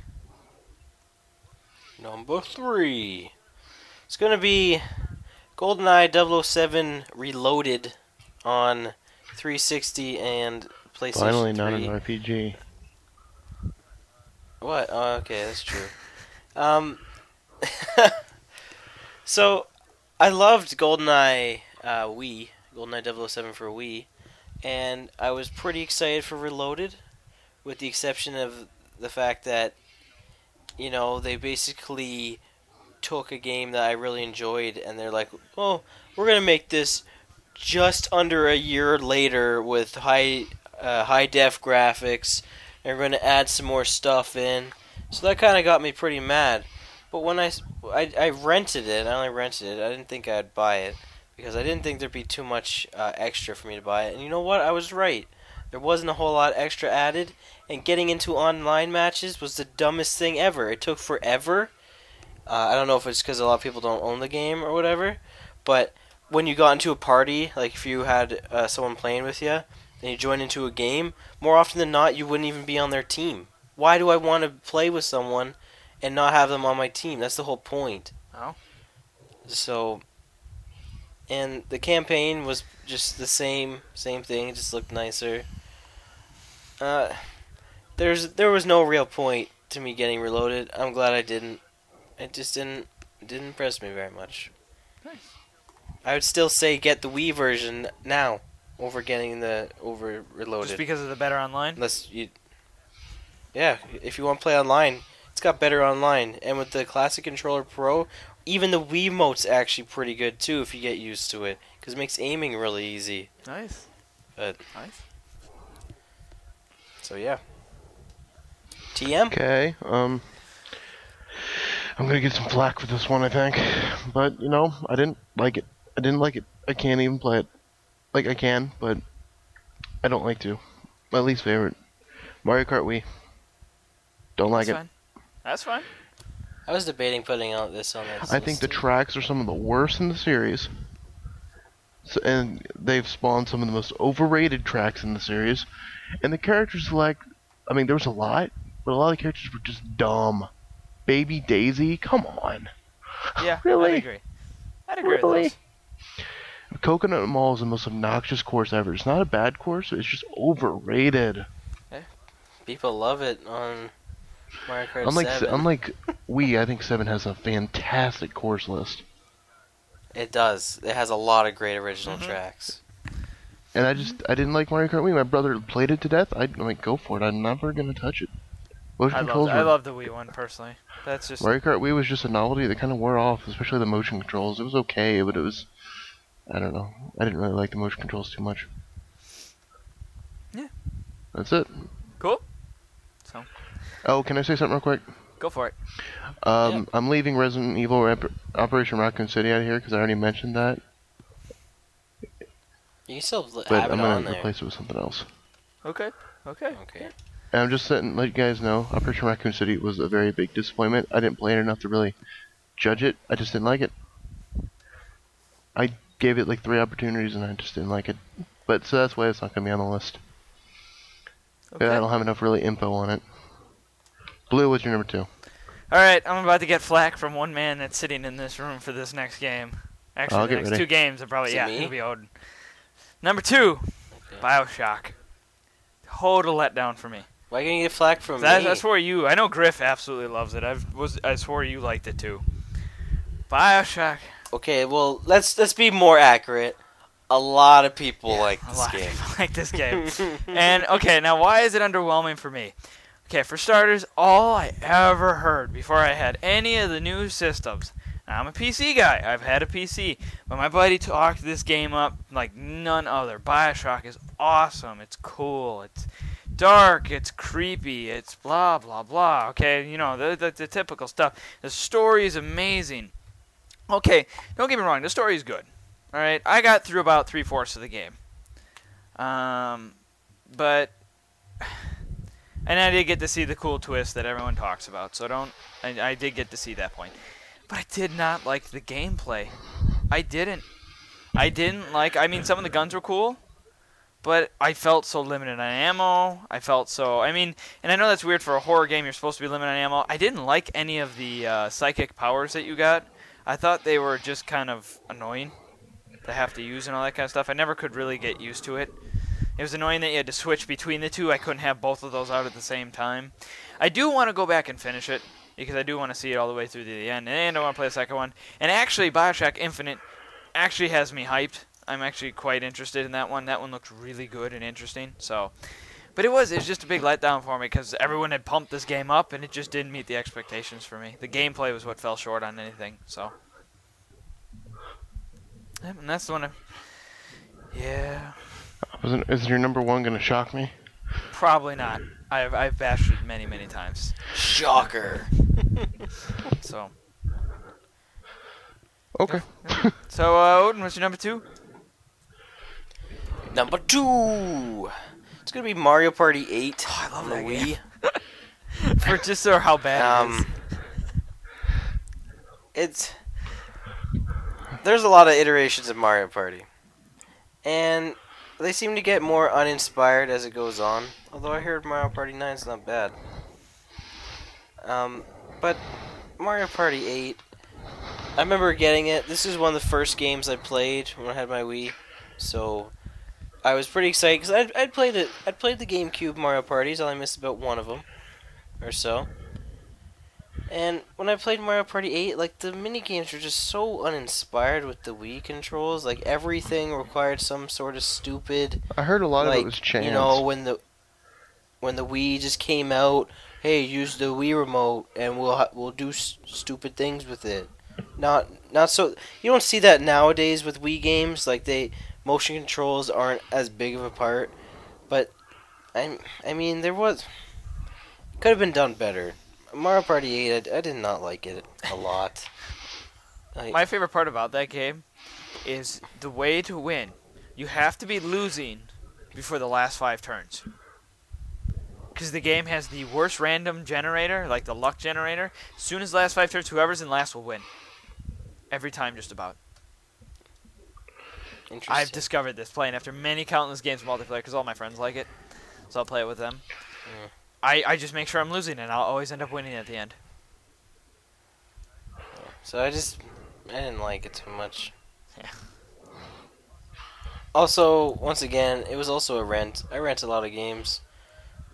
Number three. It's gonna be GoldenEye 007 Reloaded on 360 and PlayStation Finally, not an RPG. What? Oh, okay, that's true. Um, so I loved GoldenEye uh, Wii, GoldenEye 007 for Wii, and I was pretty excited for Reloaded, with the exception of the fact that, you know, they basically took a game that I really enjoyed, and they're like, "Oh, we're gonna make this just under a year later with high uh, high def graphics." and we're going to add some more stuff in. So that kind of got me pretty mad. But when I I rented it, I only rented it. I didn't think I'd buy it because I didn't think there'd be too much uh, extra for me to buy it. And you know what? I was right. There wasn't a whole lot extra added, and getting into online matches was the dumbest thing ever. It took forever. Uh, I don't know if it's because a lot of people don't own the game or whatever, but when you got into a party, like if you had uh, someone playing with you, and you join into a game, more often than not, you wouldn't even be on their team. Why do I want to play with someone and not have them on my team? That's the whole point. Oh. So, and the campaign was just the same, same thing. It just looked nicer. Uh, there's there was no real point to me getting reloaded. I'm glad I didn't. It just didn't didn't impress me very much. Nice. I would still say get the Wii version now over getting the over reloaded. Just because of the better online? Unless you, yeah, if you want to play online, it's got better online, and with the Classic Controller Pro, even the Wii Wiimote's actually pretty good too if you get used to it, because it makes aiming really easy. Nice. But- nice. So yeah. TM. Okay, um, I'm gonna get some flack for this one, I think. But you know, I didn't like it. I didn't like it. I can't even play it. Like I can, but I don't like to. My least favorite, Mario Kart Wii. Don't like That's it. fine. That's fine. I was debating putting out this on this. I think the tracks are some of the worst in the series. So, and they've spawned some of the most overrated tracks in the series. And the characters, like, I mean, there was a lot, but a lot of the characters were just dumb. Baby Daisy, come on. Yeah, Really? I'd agree. I'd agree Really? with Coconut Mall is the most obnoxious course ever. It's not a bad course, it's just overrated. people love it on Mario Kart Unlike 7. unlike Wii, I think Seven has a fantastic course list. It does. It has a lot of great original Mhm. tracks. and I just I didn't like Mario Kart Wii. My brother played it to death. I, I'm like, go for it. I'm never gonna touch it. Motion I love controls I were love the Wii one personally. That's just Mario Kart Wii was just a novelty that kind of wore off, especially the motion controls. It was okay, but it was I don't know. I didn't really like the motion controls too much. Yeah. That's it. cool. So Oh, can I say something real quick? go for it. Um, I'm leaving Resident Evil Rap- Operation Raccoon City out of here because I already mentioned that, You can still li- but have I'm gonna on there. replace it with something else. Okay. Okay. Okay. And I'm just saying, let you guys know, Operation Raccoon City was a very big disappointment. I didn't play it enough to really judge it. I just didn't like it. I gave it like three opportunities and I just didn't like it. But so that's why it's not gonna be on the list. Okay. I don't have enough really info on it. Blue, what's your number two? All right, I'm about to get flack from one man that's sitting in this room for this next game. Actually, I'll the next ready. two games are probably Is yeah, me? it'll be Odin. Number two, Bioshock. Total letdown for me. Why can't you get flack from That, me? I swore you. I know Griff absolutely loves it. I was. I swore you liked it too. Bioshock. Okay, well let's let's be more accurate. A lot of people Yeah, like a this lot of game. people like this game. and okay, now why is it underwhelming for me? Okay, for starters, all I ever heard before I had any of the new systems. Now, I'm a PC guy. I've had a PC, but my buddy talked this game up like none other. BioShock is awesome. It's cool. It's dark. It's creepy. It's blah blah blah. Okay, you know the the, the typical stuff. The story is amazing. Okay, don't get me wrong. The story is good. All right, I got through about three fourths of the game. Um, but and I did get to see the cool twist that everyone talks about. So don't. I, I did get to see that point, but I did not like the gameplay. I didn't. I didn't like. I mean, some of the guns were cool, but I felt so limited on ammo. I felt so. I mean, and I know that's weird for a horror game. You're supposed to be limited on ammo. I didn't like any of the uh, psychic powers that you got. I thought they were just kind of annoying to have to use and all that kind of stuff. I never could really get used to it. It was annoying that you had to switch between the two. I couldn't have both of those out at the same time. I do want to go back and finish it because I do want to see it all the way through to the end, and I want to play the second one. And actually, Bioshock Infinite actually has me hyped. I'm actually quite interested in that one. That one looked really good and interesting. So, but it was it was just a big letdown for me because everyone had pumped this game up, and it just didn't meet the expectations for me. The gameplay was what fell short on anything. So, and that's the one. I, yeah. Wasn't is your number one gonna shock me? Probably not. I've I've bashed it many many times. Shocker. So Okay. so uh, Odin, what's your number two? Number two. It's gonna be Mario Party 8 Oh, I love on the that Wii. game. For just so how bad it is. Um, it's there's a lot of iterations of Mario Party, and they seem to get more uninspired as it goes on. Although I heard Mario Party 9 is not bad. Um, but Mario Party 8, I remember getting it. This is one of the first games I played when I had my Wii, so I was pretty excited because I'd, I'd played. I'd played the GameCube Mario Parties. I only missed about one of them, or so. And when I played Mario Party 8, like the mini games were just so uninspired with the Wii controls. Like everything required some sort of stupid I heard a lot of it was chance. you know when the when the Wii just came out, hey, use the Wii remote and we'll ha- we'll do stupid things with it. Not not so you don't see that nowadays with Wii games like they motion controls aren't as big of a part, but I I mean there was could have been done better. Mario Party 8 I, I did not like it a lot. Like, My favorite part about that game is the way to win. You have to be losing before the last five turns. Because the game has the worst random generator, like the luck generator. As soon as the last five turns, whoever's in last will win. Every time, just about. interesting. I've discovered this playing after many countless games of multiplayer because all my friends like it. So I'll play it with them. Yeah. I, I just make sure I'm losing and I'll always end up winning at the end. So I just I didn't like it too much. Yeah. Also, once again, it was also a rent. I rent a lot of games.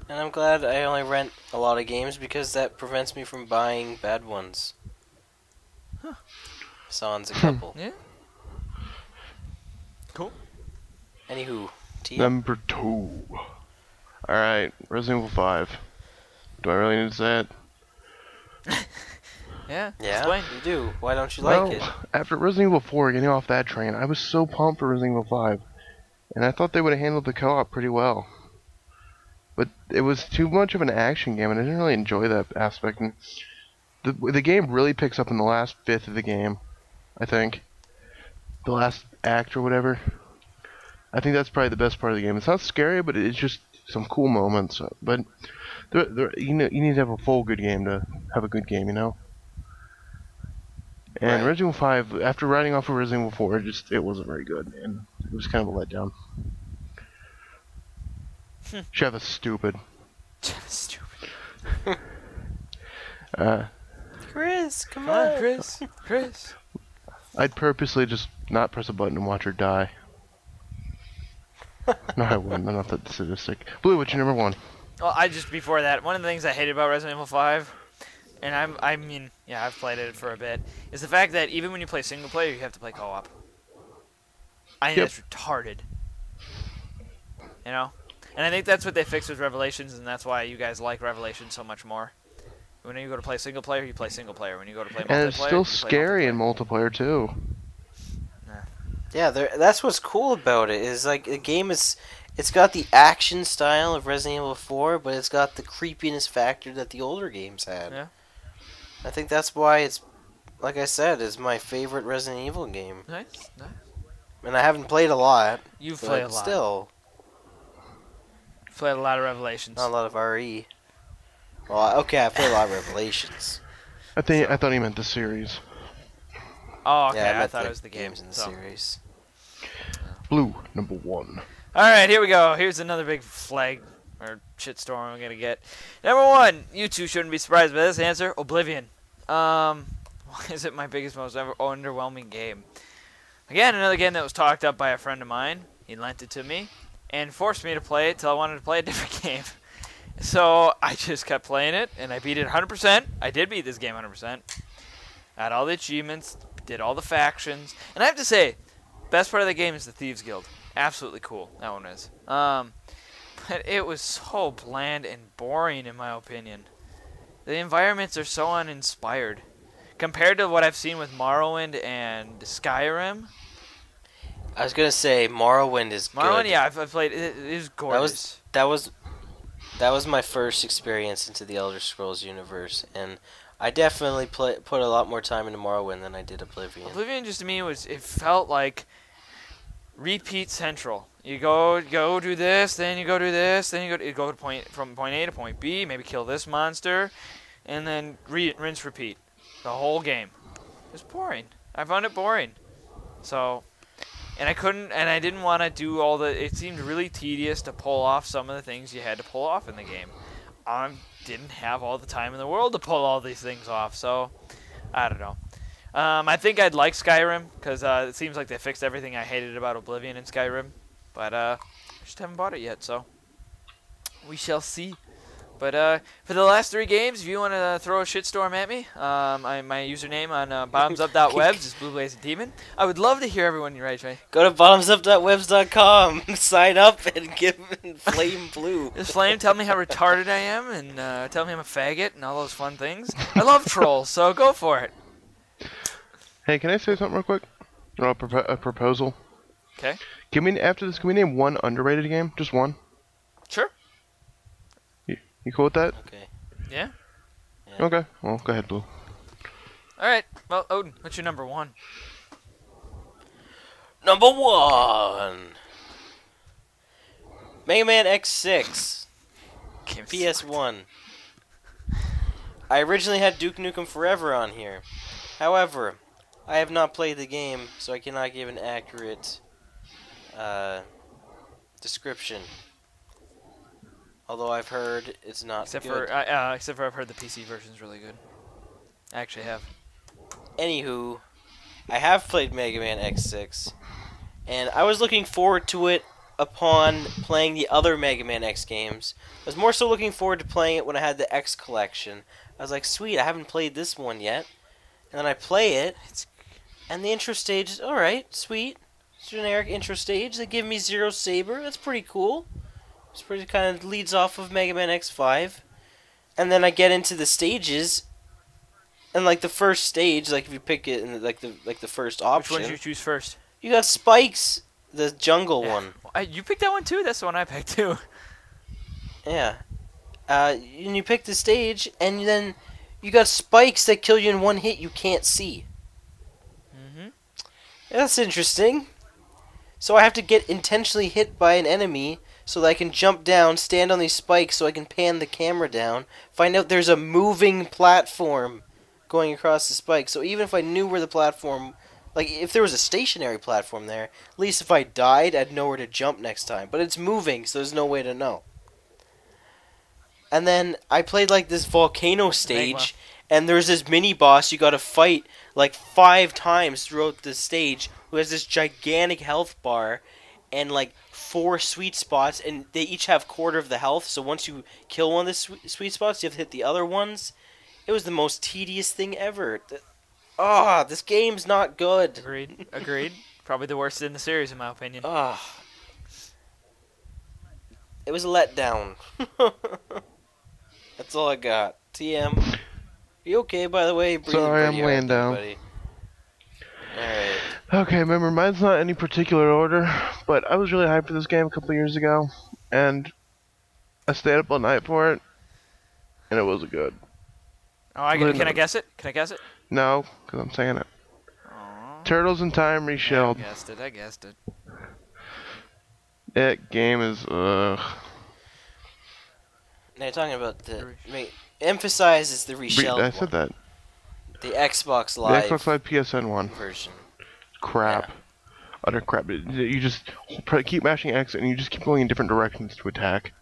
And I'm glad I only rent a lot of games because that prevents me from buying bad ones. Huh. Sans a couple. Yeah. Cool. Anywho, T. Number two. Alright, Resident Evil 5. Do I really need to say it? Yeah. yeah, Explain. you do. Why don't you well, like it? after Resident Evil 4, getting off that train, I was so pumped for Resident Evil 5. And I thought they would have handled the co-op pretty well. But it was too much of an action game, and I didn't really enjoy that aspect. And the the game really picks up in the last fifth of the game, I think. The last act or whatever. I think that's probably the best part of the game. It's not scary, but it's just some cool moments. But there, there, you know, you need to have a full good game to have a good game, you know. And Right. Resident Evil 5, after riding off of Resident Evil 4, it just it wasn't very good, and it was kind of a letdown. Sheva is stupid. Stupid. Uh, Chris, come, Come on, Chris. Chris. I'd purposely just not press a button and watch her die. No, I wouldn't. I'm not that sadistic. Blue, what's your number one? Well, I just before that, one of the things I hated about Resident Evil 5, and I'm I mean, yeah, I've played it for a bit, is the fact that even when you play single player, you have to play co-op. I think Yep. that's retarded. You know, and I think that's what they fixed with Revelations, and that's why you guys like Revelations so much more. When you go to play single player, you play single player. When you go to play multiplayer, And it's still scary in multiplayer too. Yeah, there, that's what's cool about it. Is like the game is, it's got the action style of Resident Evil 4, but it's got the creepiness factor that the older games had. Yeah. I think that's why it's, like I said, is my favorite Resident Evil game. Nice, nice. And I haven't played a lot, You've but played a lot. still played a lot of Revelations. not a lot of RE. Well, okay, I played a lot of Revelations. I think I thought he meant the series. Oh, okay. yeah, I, I, thought the it was the game. games in the so. series. Blue, number one. All right, here we go. Here's another big flag or shitstorm I'm gonna get. Number one, you two shouldn't be surprised by this answer. Oblivion. Um, why is it my biggest, most ever underwhelming game? Again, another game that was talked up by a friend of mine. He lent it to me and forced me to play it till I wanted to play a different game. So I just kept playing it, and I beat it 100%. I did beat this game 100%. Had all the achievements, did all the factions, and I have to say, best part of the game is the Thieves Guild. Absolutely cool. That one is. Um, but it was so bland and boring, in my opinion. The environments are so uninspired compared to what I've seen with Morrowind and Skyrim. I was gonna say Morrowind is Morrowind, good. yeah, I've, I've played. It, it is gorgeous. That was that was my first experience into the Elder Scrolls universe, and I definitely play, put a lot more time into Morrowind than I did Oblivion. Oblivion just to me was it felt like repeat central. You go go do this, then you go do this, then you go you go to point from point A to point B, maybe kill this monster, and then re- rinse repeat the whole game. It's boring. I found it boring. So, and I couldn't, and I didn't want to do all the. It seemed really tedious to pull off some of the things you had to pull off in the game. I didn't have all the time in the world to pull all these things off, so I don't know. Um, I think I'd like Skyrim because uh, it seems like they fixed everything I hated about Oblivion in Skyrim, but uh, I just haven't bought it yet, so we shall see. But uh, for the last three games, if you want to throw a shitstorm at me, um, I, my username on uh, bottomsup.webs is blueblazing demon. I would love to hear everyone you write, Trey. Go to bottomsup.webs.com, sign up, and give Flame Blue. Just flame, tell me how retarded I am, and uh, tell me I'm a faggot, and all those fun things. I love trolls, so go for it. Hey, can I say something real quick? Or a, propo- a proposal. 'Kay. Can we after this? Can we name one underrated game? Just one. Sure. You cool with that? Okay. Yeah. Yeah. Okay. Well, go ahead, Blue. All right. Well, Odin, what's your number one? Number one Mega Man X6, Game's PS1. I originally had Duke Nukem Forever on here. However, I have not played the game, so I cannot give an accurate uh, description. Although I've heard it's not Except good. for uh, uh, except for I've heard the PC version is really good. I actually have. Anywho, I have played Mega Man X6, and I was looking forward to it upon playing the other Mega Man X games. I was more so looking forward to playing it when I had the X collection. I was like, sweet, I haven't played this one yet. And then I play it, It's and the intro stage is alright, sweet, generic intro stage. They give me Zero Saber. That's pretty cool. It's pretty kind of leads off of Mega Man X5, and then I get into the stages. And like the first stage, like if you pick it in the, like the like the first option. Which one did you choose first? you got spikes, the jungle Yeah. one. I, you picked that one too. That's the one I picked too. Yeah. Uh, and you pick the stage, and then you got spikes that kill you in one hit you can't see. Mm-hmm. That's interesting. So I have to get intentionally hit by an enemy so that I can jump down, stand on these spikes so I can pan the camera down, find out there's a moving platform going across the spike. So even if I knew where the platform like if there was a stationary platform there, at least if I died, I'd know where to jump next time. But it's moving, so there's no way to know. And then I played like this volcano stage, and there's this mini boss you got to fight like five times throughout the stage, who has this gigantic health bar, and like four sweet spots, and they each have quarter of the health. So once you kill one of the swe- sweet spots, you have to hit the other ones. It was the most tedious thing ever. Th- Ah, this game's not good. Agreed. Agreed. Probably the worst in the series, in my opinion. Ah. It was a letdown. That's all I got. TM. You okay, by the way? Breathing Sorry, I'm laying down. buddy. Alright. Okay, remember, mine's not any particular order, but I was really hyped for this game a couple years ago, and I stayed up all night for it, and it wasn't good. Oh, I, Lin- can I guess it? Can I guess it? No, because I'm saying it. Aw. Turtles in Time I reshelled. guessed it. I guessed it. That game is ugh. Now you're talking about the. The re- Wait, emphasizes the Re- reshelled I said that. The Xbox The Live Xbox Live PSN one. version. Crap. Utter crap. You just keep mashing X and you just keep going in different directions to attack.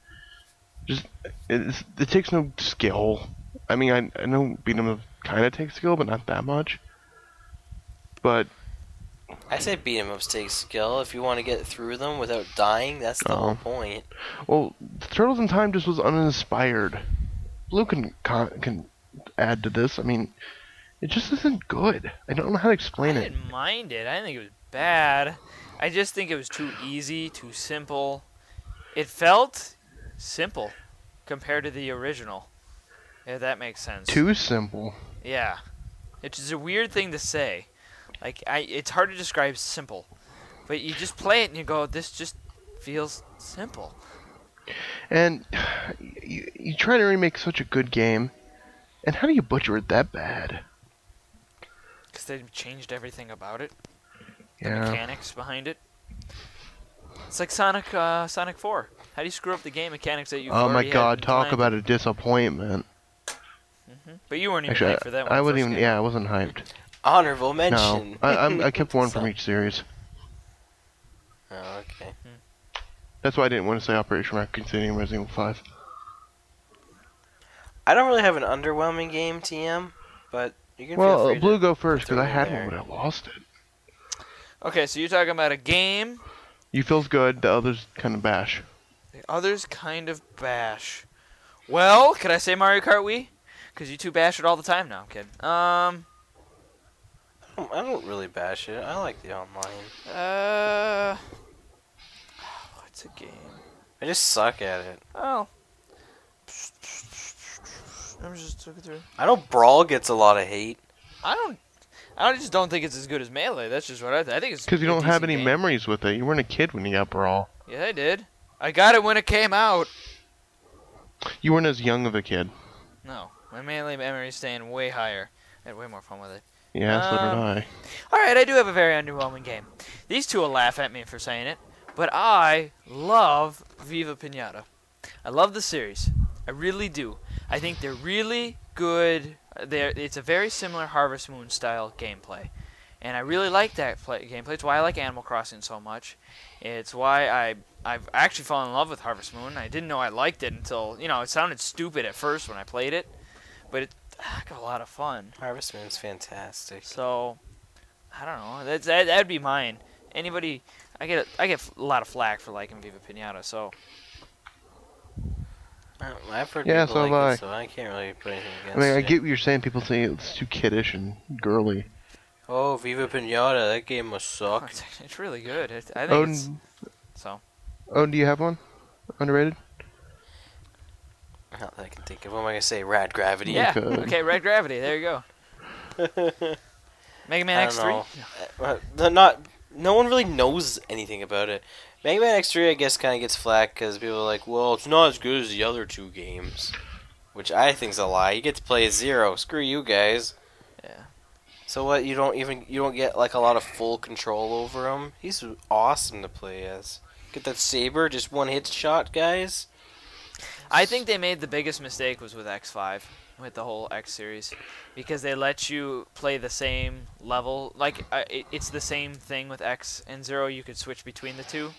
Just it's, it takes no skill. I mean, I, I know beat 'em up kind of takes skill, but not that much. But I say beat 'em ups take skill. If you want to get through them without dying, that's the Oh. whole point. well, Turtles in Time just was uninspired. Blue can con- can add to this. I mean, it just isn't good. I don't know how to I explain it. didn't mind it. I didn't think it was bad. I just think it was too easy, too simple. It felt simple compared to the original. If that makes sense. Too simple. Yeah. It's just a weird thing to say. Like I it's hard to describe simple. But you just play it and you go, this just feels simple. And you, you try to remake such a good game, and how do you butcher it that bad? Because they changed everything about it. The mechanics behind it. It's like Sonic uh, Sonic 4. How do you screw up the game mechanics that you Oh my god, talk about a disappointment. hmm But you weren't even Actually, hyped for that I, one. I the wouldn't even. game. Yeah, I wasn't hyped. Honorable No, mention. I, I'm, I kept one from each series. Oh, okay. That's why I didn't want to say Operation Raccoon City and Resident Evil 5. I don't really have an underwhelming game, TM, but you can feel Well, free uh, Blue go first because I had there. one, but I lost it. Okay, so you're talking about a game. You feels good, the others kind of bash. The others kind of bash. Well, could I say Mario Kart Wii? Because you two bash it all the time. now, I'm kidding. Um, I don't- I don't really bash it. I like the online. uh, what's a game? I just suck at it. Oh. I'm just looking through. I know Brawl gets a lot of hate. I don't. I just don't think it's as good as Melee. That's just what I, th- I think. It's Because you don't have any game. memories with it. You weren't a kid when you got Brawl. Yeah, I did. I got it when it came out. You weren't as young of a kid. No, my Melee memory is staying way higher. I had way more fun with it. Yeah, so did Um, I. All right, I do have a very underwhelming game. These two will laugh at me for saying it, but I love Viva Pinata. I love the series. I really do. I think they're really good. Uh, they're, it's a very similar Harvest Moon style gameplay, and I really like that play, gameplay. It's why I like Animal Crossing so much. It's why I I've actually fallen in love with Harvest Moon. I didn't know I liked it until you know it sounded stupid at first when I played it, but it ah, I got a lot of fun. Harvest Moon's fantastic. So, I don't know. That's that, that'd be mine. Anybody, I get a, I get a lot of flack for liking Viva Pinata. So I- I've heard Yeah, people so like have it, so I can't really put anything I mean, I it. get what you're saying. People say it's too kiddish and girly. Oh, Viva Pinata, that game must suck. It's, it's really good. It, I think it's so. oh, do you have one? Underrated? Not that I can think of. What am I gonna say? Rad Gravity. Yeah. could. Okay, Red Gravity. There you go. Mega Man X3. know. Uh, not. No one really knows anything about it. Mega Man X3, I guess, kind of gets flack because people are like, "Well, it's not as good as the other two games," which I think's a lie. You get to play as Zero. Screw you guys. Yeah. So what? You don't even you don't get like a lot of full control over him. He's awesome to play as. Get that saber, just one hit shot, guys. I think they made the biggest mistake was with X5, with the whole X series, because they let you play the same level. Like uh, it's the same thing with X and Zero. You could switch between the two.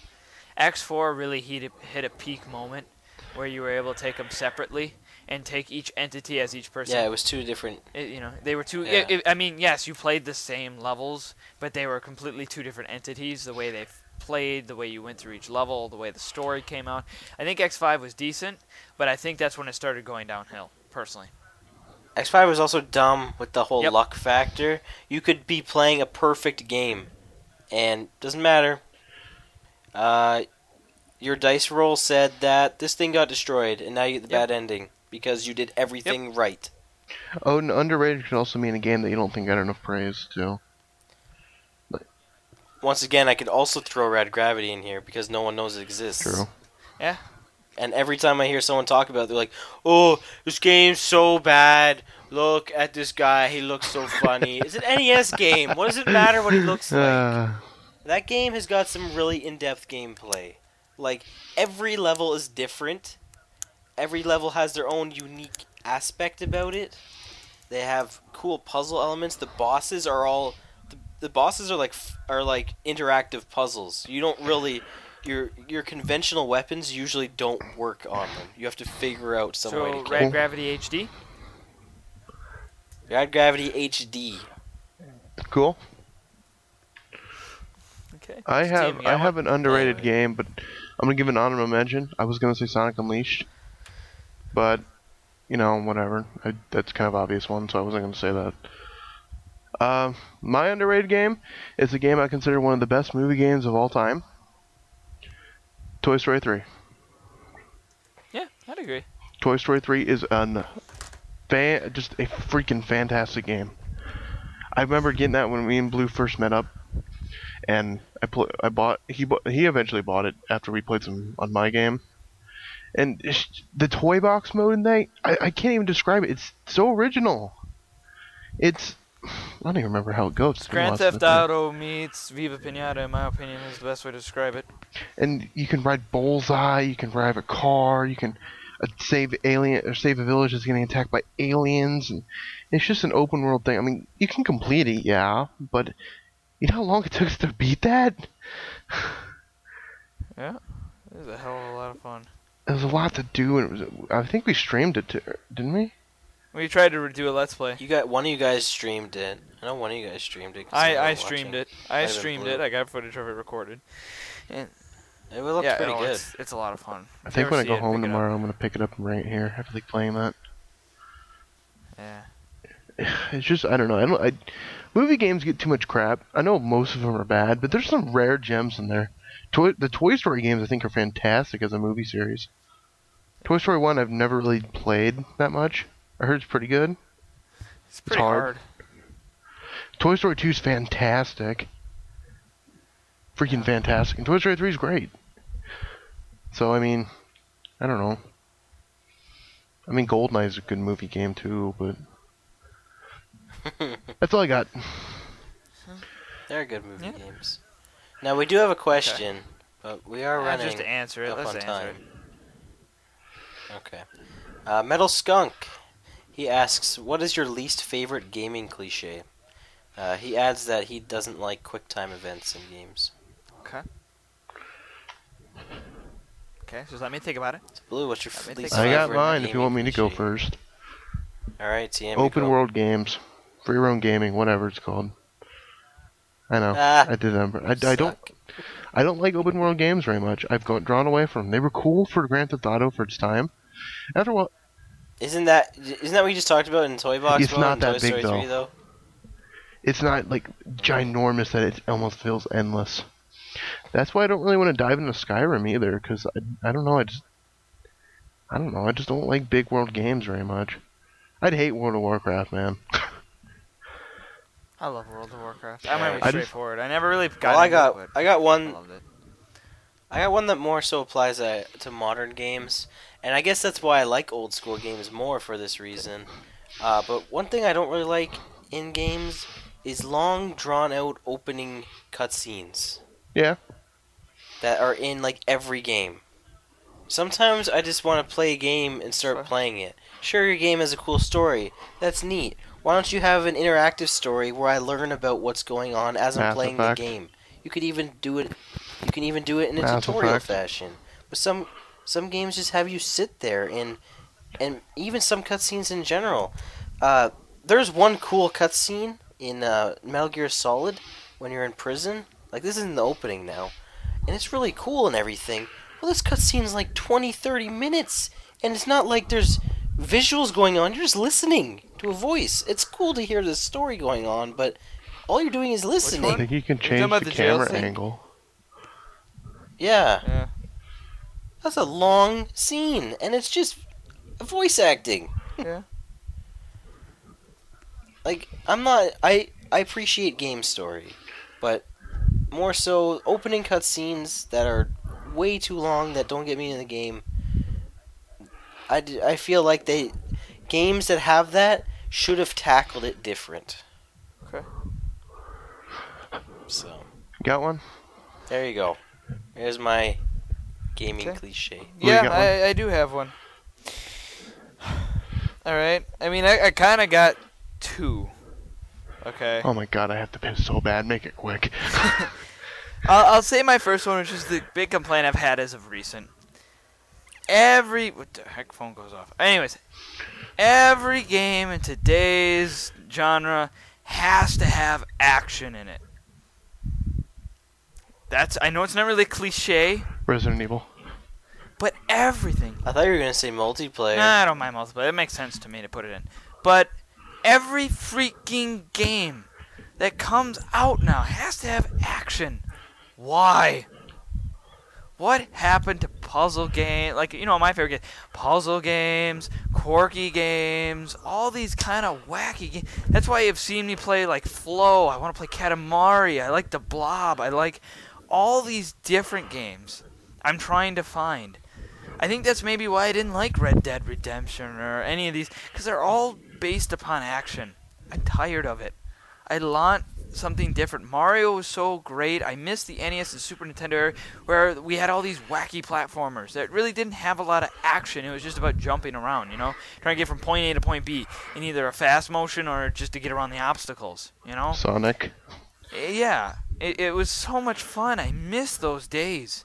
X4 really hit a, hit a peak moment where you were able to take them separately and take each entity as each person. Yeah, it was two different. It- you know, they were two. Yeah. i i I mean, yes, you played the same levels, but they were completely two different entities. The way they played, the way you went through each level, the way the story came out. I think X5 was decent, but I think that's when it started going downhill. Personally, X5 was also dumb with the whole Yep. luck factor. You could be playing a perfect game, and doesn't matter. Uh, your dice roll said that this thing got destroyed, and now you get the Yep. bad ending because you did everything right. Oh, and underrated can also mean a game that you don't think got enough praise, too. Once again, I could also throw Rad Gravity in here because no one knows it exists. True. Yeah. And every time I hear someone talk about it, they're like, "Oh, this game's so bad. Look at this guy. He looks so funny." it's an NES game. What does it matter what he looks like? Uh, That game has got some really in-depth gameplay. Like every level is different. Every level has their own unique aspect about it. They have cool puzzle elements. The bosses are all the, the bosses are like are like interactive puzzles. You don't really your your conventional weapons usually don't work on them. You have to figure out some way to so kill. Red Cool. Gravity HD. Rad Gravity HD. cool. Okay. I have I have an underrated Anyway. game, but I'm gonna give an honorable mention. I was gonna say Sonic Unleashed, but you know whatever. I, that's kind of obvious one, so I wasn't gonna say that. Um, my underrated game is a game I consider one of the best movie games of all time. Toy Story 3. Yeah, I'd agree. Toy Story 3 is an fan, just a freaking fantastic game. I remember getting that when me and Blue first met up, and I pl- I bought he bought, he eventually bought it after we played some on my game, and the toy box mode in that I, I can't even describe it. It's so original. It's I don't even remember how it goes. It's been a Grand Theft Auto meets Viva Pinata, in my opinion, is the best way to describe it. and you can ride Bullseye. You can drive a car. You can uh, save alien or save a village that's getting attacked by aliens, and it's just an open world thing. I mean, you can complete it, yeah, but you know how long it took us to beat that? Yeah, it was a hell of a lot of fun. There was a lot to do, and it was. I think we streamed it, to, didn't we? We tried to do a let's play. You got one of you guys streamed it. I know one of you guys streamed it. 'cause I, were I watching. streamed it. Might I have streamed it. I got footage of it recorded. It looked yeah, pretty no, good. It's, it's a lot of fun. I If think when I go it, home pick it up. tomorrow, I'm gonna pick it up right here. After like playing that, Yeah. it's just I don't know. I don't. I, movie games get too much crap. I know most of them are bad, but there's some rare gems in there. Toy, the Toy Story games I think are fantastic as a movie series. Toy Story One I've never really played that much. I heard it's pretty good. It's pretty hard. hard. Toy Story 2 is fantastic. Freaking fantastic. And Toy Story 3 is great. So, I mean, I don't know. I mean, Goldeneye is a good movie game too, but that's all I got. They're good movie Yeah. games. Now we do have a question, but we are running just to answer it, up let's on answer time. it. Okay. Uh, Metal Skunk. He asks, "What is your least favorite gaming cliche?" Uh, he adds that he doesn't like quick time events in games. Okay, Okay, so let me think about it. So, Blue, what's your Let me f- think least about I got favorite mine if you gaming want me to go cliche? first. All right, TM. Open go. world games. Free roam gaming, whatever it's called. I know. Ah, I did remember. I, I don't. I don't like open world games very much. I've got drawn away from them. They were cool for Grand Theft Auto for its time. After a while, Isn't that isn't that what you just talked about in Toy Box? It's Mo, not that Toy big, Story 3, though. though. it's not like ginormous that it almost feels endless. That's why I don't really want to dive into Skyrim either, because I, I don't know, I just I don't know, I just don't like big world games very much. I'd hate World of Warcraft, man. I love World of Warcraft. I'm Yeah, really I just- straightforward. I never really got. Well, I into got it, but I got I one loved it. I got one that more so applies uh, to modern games, and I guess that's why I like old school games more for this reason. Uh, but one thing I don't really like in games is long, drawn out opening cutscenes yeah, that are in like every game. Sometimes I just want to play a game and start playing it. Sure, your game has a cool story. That's neat. Why don't you have an interactive story where I learn about what's going on as I'm playing the game? You could even do it. You can even do it in a tutorial fashion. But some some games just have you sit there and and even some cutscenes in general. Uh, there's one cool cutscene in uh, Metal Gear Solid when you're in prison. Like this is in the opening now, and it's really cool and everything. Well, this cutscene's like 20, 30 minutes, and it's not like there's visuals going on. You're just listening to a voice. It's cool to hear the story going on, but all you're doing is listening. I think you can change the, the camera scene? angle. Yeah, Yeah. that's a long scene, and it's just voice acting. Yeah. like I'm not I I appreciate game story, but more so opening cutscenes that are way too long that don't get me in the game. I, I feel like they games that have that should have tackled it different. Okay. So Got one? there you go. Here's my gaming Okay. cliche. Oh, well, Yeah. I, I do have one. All right. I mean, I, I kind of got two. Okay. Oh my god, I have to piss so bad. Make it quick. I'll, I'll say my first one, which is the big complaint I've had as of recent. Every what the heck phone goes off. Anyways, every game in today's genre has to have action in it. That's I know it's not really cliche, Resident Evil. but everything. I thought you were gonna say multiplayer. Nah, I don't mind multiplayer. It makes sense to me to put it in. But every freaking game that comes out now has to have action. Why? What happened to puzzle game? Like you know, my favorite game, puzzle games, quirky games, all these kind of wacky games. That's why you've seen me play like Flow. I want to play Katamari. I like the Blob. I like all these different games. I'm trying to find. I think that's maybe why I didn't like Red Dead Redemption or any of these, because they're all based upon action. I'm tired of it. I want something different. Mario was so great. I miss the NES and Super Nintendo era where we had all these wacky platformers that really didn't have a lot of action. It was just about jumping around, you know, trying to get from point A to point B in either a fast motion or just to get around the obstacles, you know. Sonic. Eh, Yeah, it, it was so much fun. I miss those days.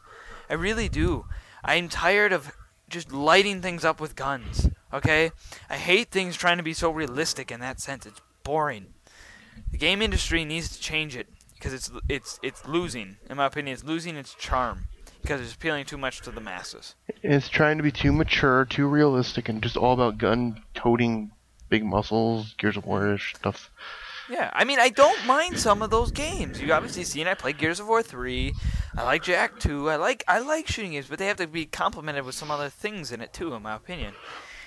I really do. I'm tired of just lighting things up with guns. Okay? I hate things trying to be so realistic in that sense. It's boring. The game industry needs to change it because it's it's it's losing. In my opinion, it's losing its charm because it's appealing too much to the masses. It's trying to be too mature, too realistic, and just all about gun toting big muscles, Gears of War stuff. Yeah, I mean, I don't mind some of those games. You obviously seen I play Gears of War three. I like Jak two. I like I like shooting games, but they have to be complemented with some other things in it too, in my opinion.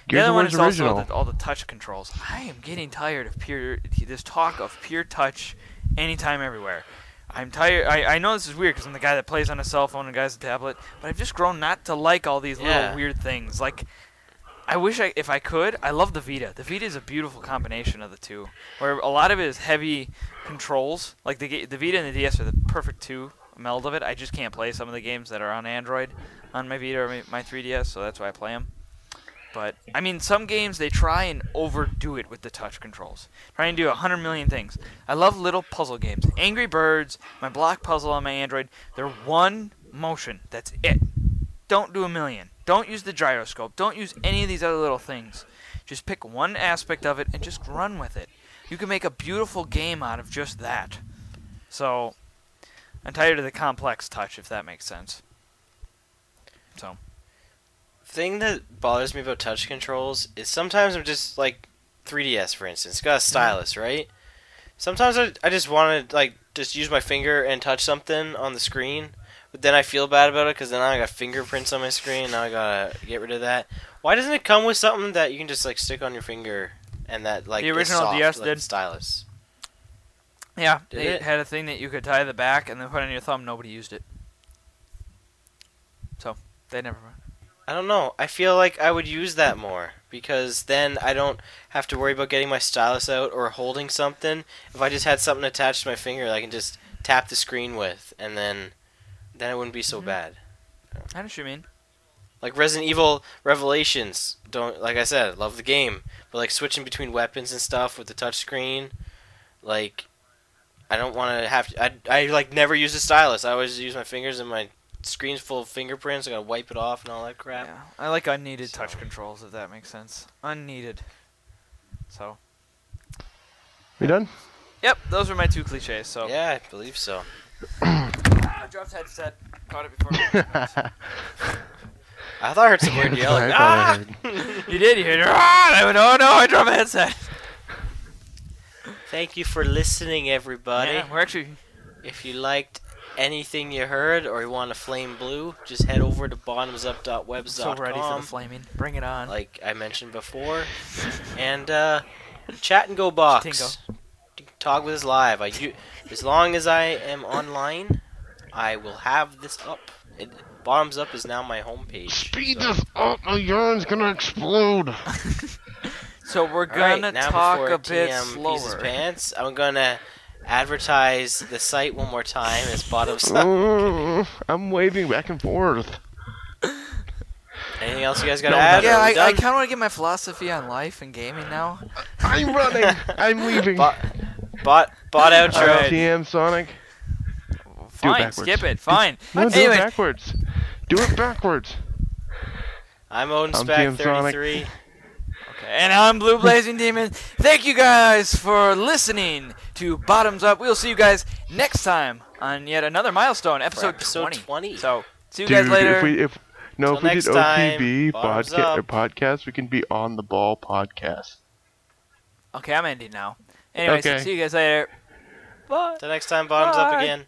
The other one is also original. all the, all the touch controls. I am getting tired of pure this talk of pure touch, anytime, everywhere. I'm tired. I, I know this is weird because I'm the guy that plays on a cell phone and guys a tablet, but I've just grown not to like all these Yeah. little weird things. Like, I wish I, if I could, I love the Vita. The Vita is a beautiful combination of the two, where a lot of it is heavy controls. Like the the Vita and the DS are the perfect two meld of it. I just can't play some of the games that are on Android on my Vita or my, my 3DS, so that's why I play them. But I mean, some games they try and overdo it with the touch controls, try and do a hundred million things. I love little puzzle games. Angry Birds, my block puzzle on my Android, they're one motion. That's it. Don't do a million. Don't use the gyroscope. Don't use any of these other little things. Just pick one aspect of it and just run with it. You can make a beautiful game out of just that. So, I'm tired of the complex touch, if that makes sense. So, thing that bothers me about touch controls is sometimes I'm just like 3DS for instance, it's got a stylus, right? Sometimes I, I just want to like just use my finger and touch something on the screen, but then I feel bad about it because then I got fingerprints on my screen. Now I gotta get rid of that. Why doesn't it come with something that you can just like stick on your finger and that like The original soft, DS like did. stylus? Yeah, Did it, it? had a thing that you could tie the back and then put on your thumb. Nobody used it, so they never. I don't know. I feel like I would use that more because then I don't have to worry about getting my stylus out or holding something. If I just had something attached to my finger, that I can just tap the screen with, and then then it wouldn't be so Mhm. bad. I don't know what you mean. Like Resident Evil Revelations, don't like I said, love the game, but like switching between weapons and stuff with the touch screen, like I don't want to have to, I I like never use a stylus. I always use my fingers and my screen's full of fingerprints. I gotta wipe it off and all that crap. Yeah, I like unneeded So- touch controls if that makes sense. Unneeded. So, We done? yep, those were my two cliches. So, Yeah, I believe so. I dropped headset. Caught it before. I thought I heard some weird yelling. That's what I Ah! you did. You heard. Ah! No, no, I dropped my headset. Thank you for listening, everybody. Yeah, we're actually. If you liked anything you heard or you want to flame blue, just head over to bottomsup.webs.com. So ready for the flaming. Bring it on. like I mentioned before. and uh, Chatango box. Tingo. Talk with us live. I u- as long as I am online, I will have this up. It, Bottoms up is now my homepage. Speed so- this up, my yarn's gonna explode. so we're All right, gonna now talk before a bit TM pees his slower. pants, I'm gonna advertise the site one more time as bottom up. Oh, mm, I'm waving back and forth. Anything else you guys got to add? Yeah, I, I kind of want to get my philosophy on life and gaming now. I'm running. I'm leaving. Bot, bot, bot outro. TM Sonic. Fine, skip it. Fine. No, do anyway. it backwards. Do it backwards. I'm Owen Spec33 and I'm Blue Blazing Demon. Thank you guys for listening to Bottoms Up. We'll see you guys next time on yet another milestone, episode, episode 20. 20. So, see you Dude, guys later. if we if no, Till if we did OTB podca- uh, podcast, we can be on the ball podcast. Okay, I'm ending now. Anyways, Okay. see you guys later. Bye. Till next time, bottoms up again.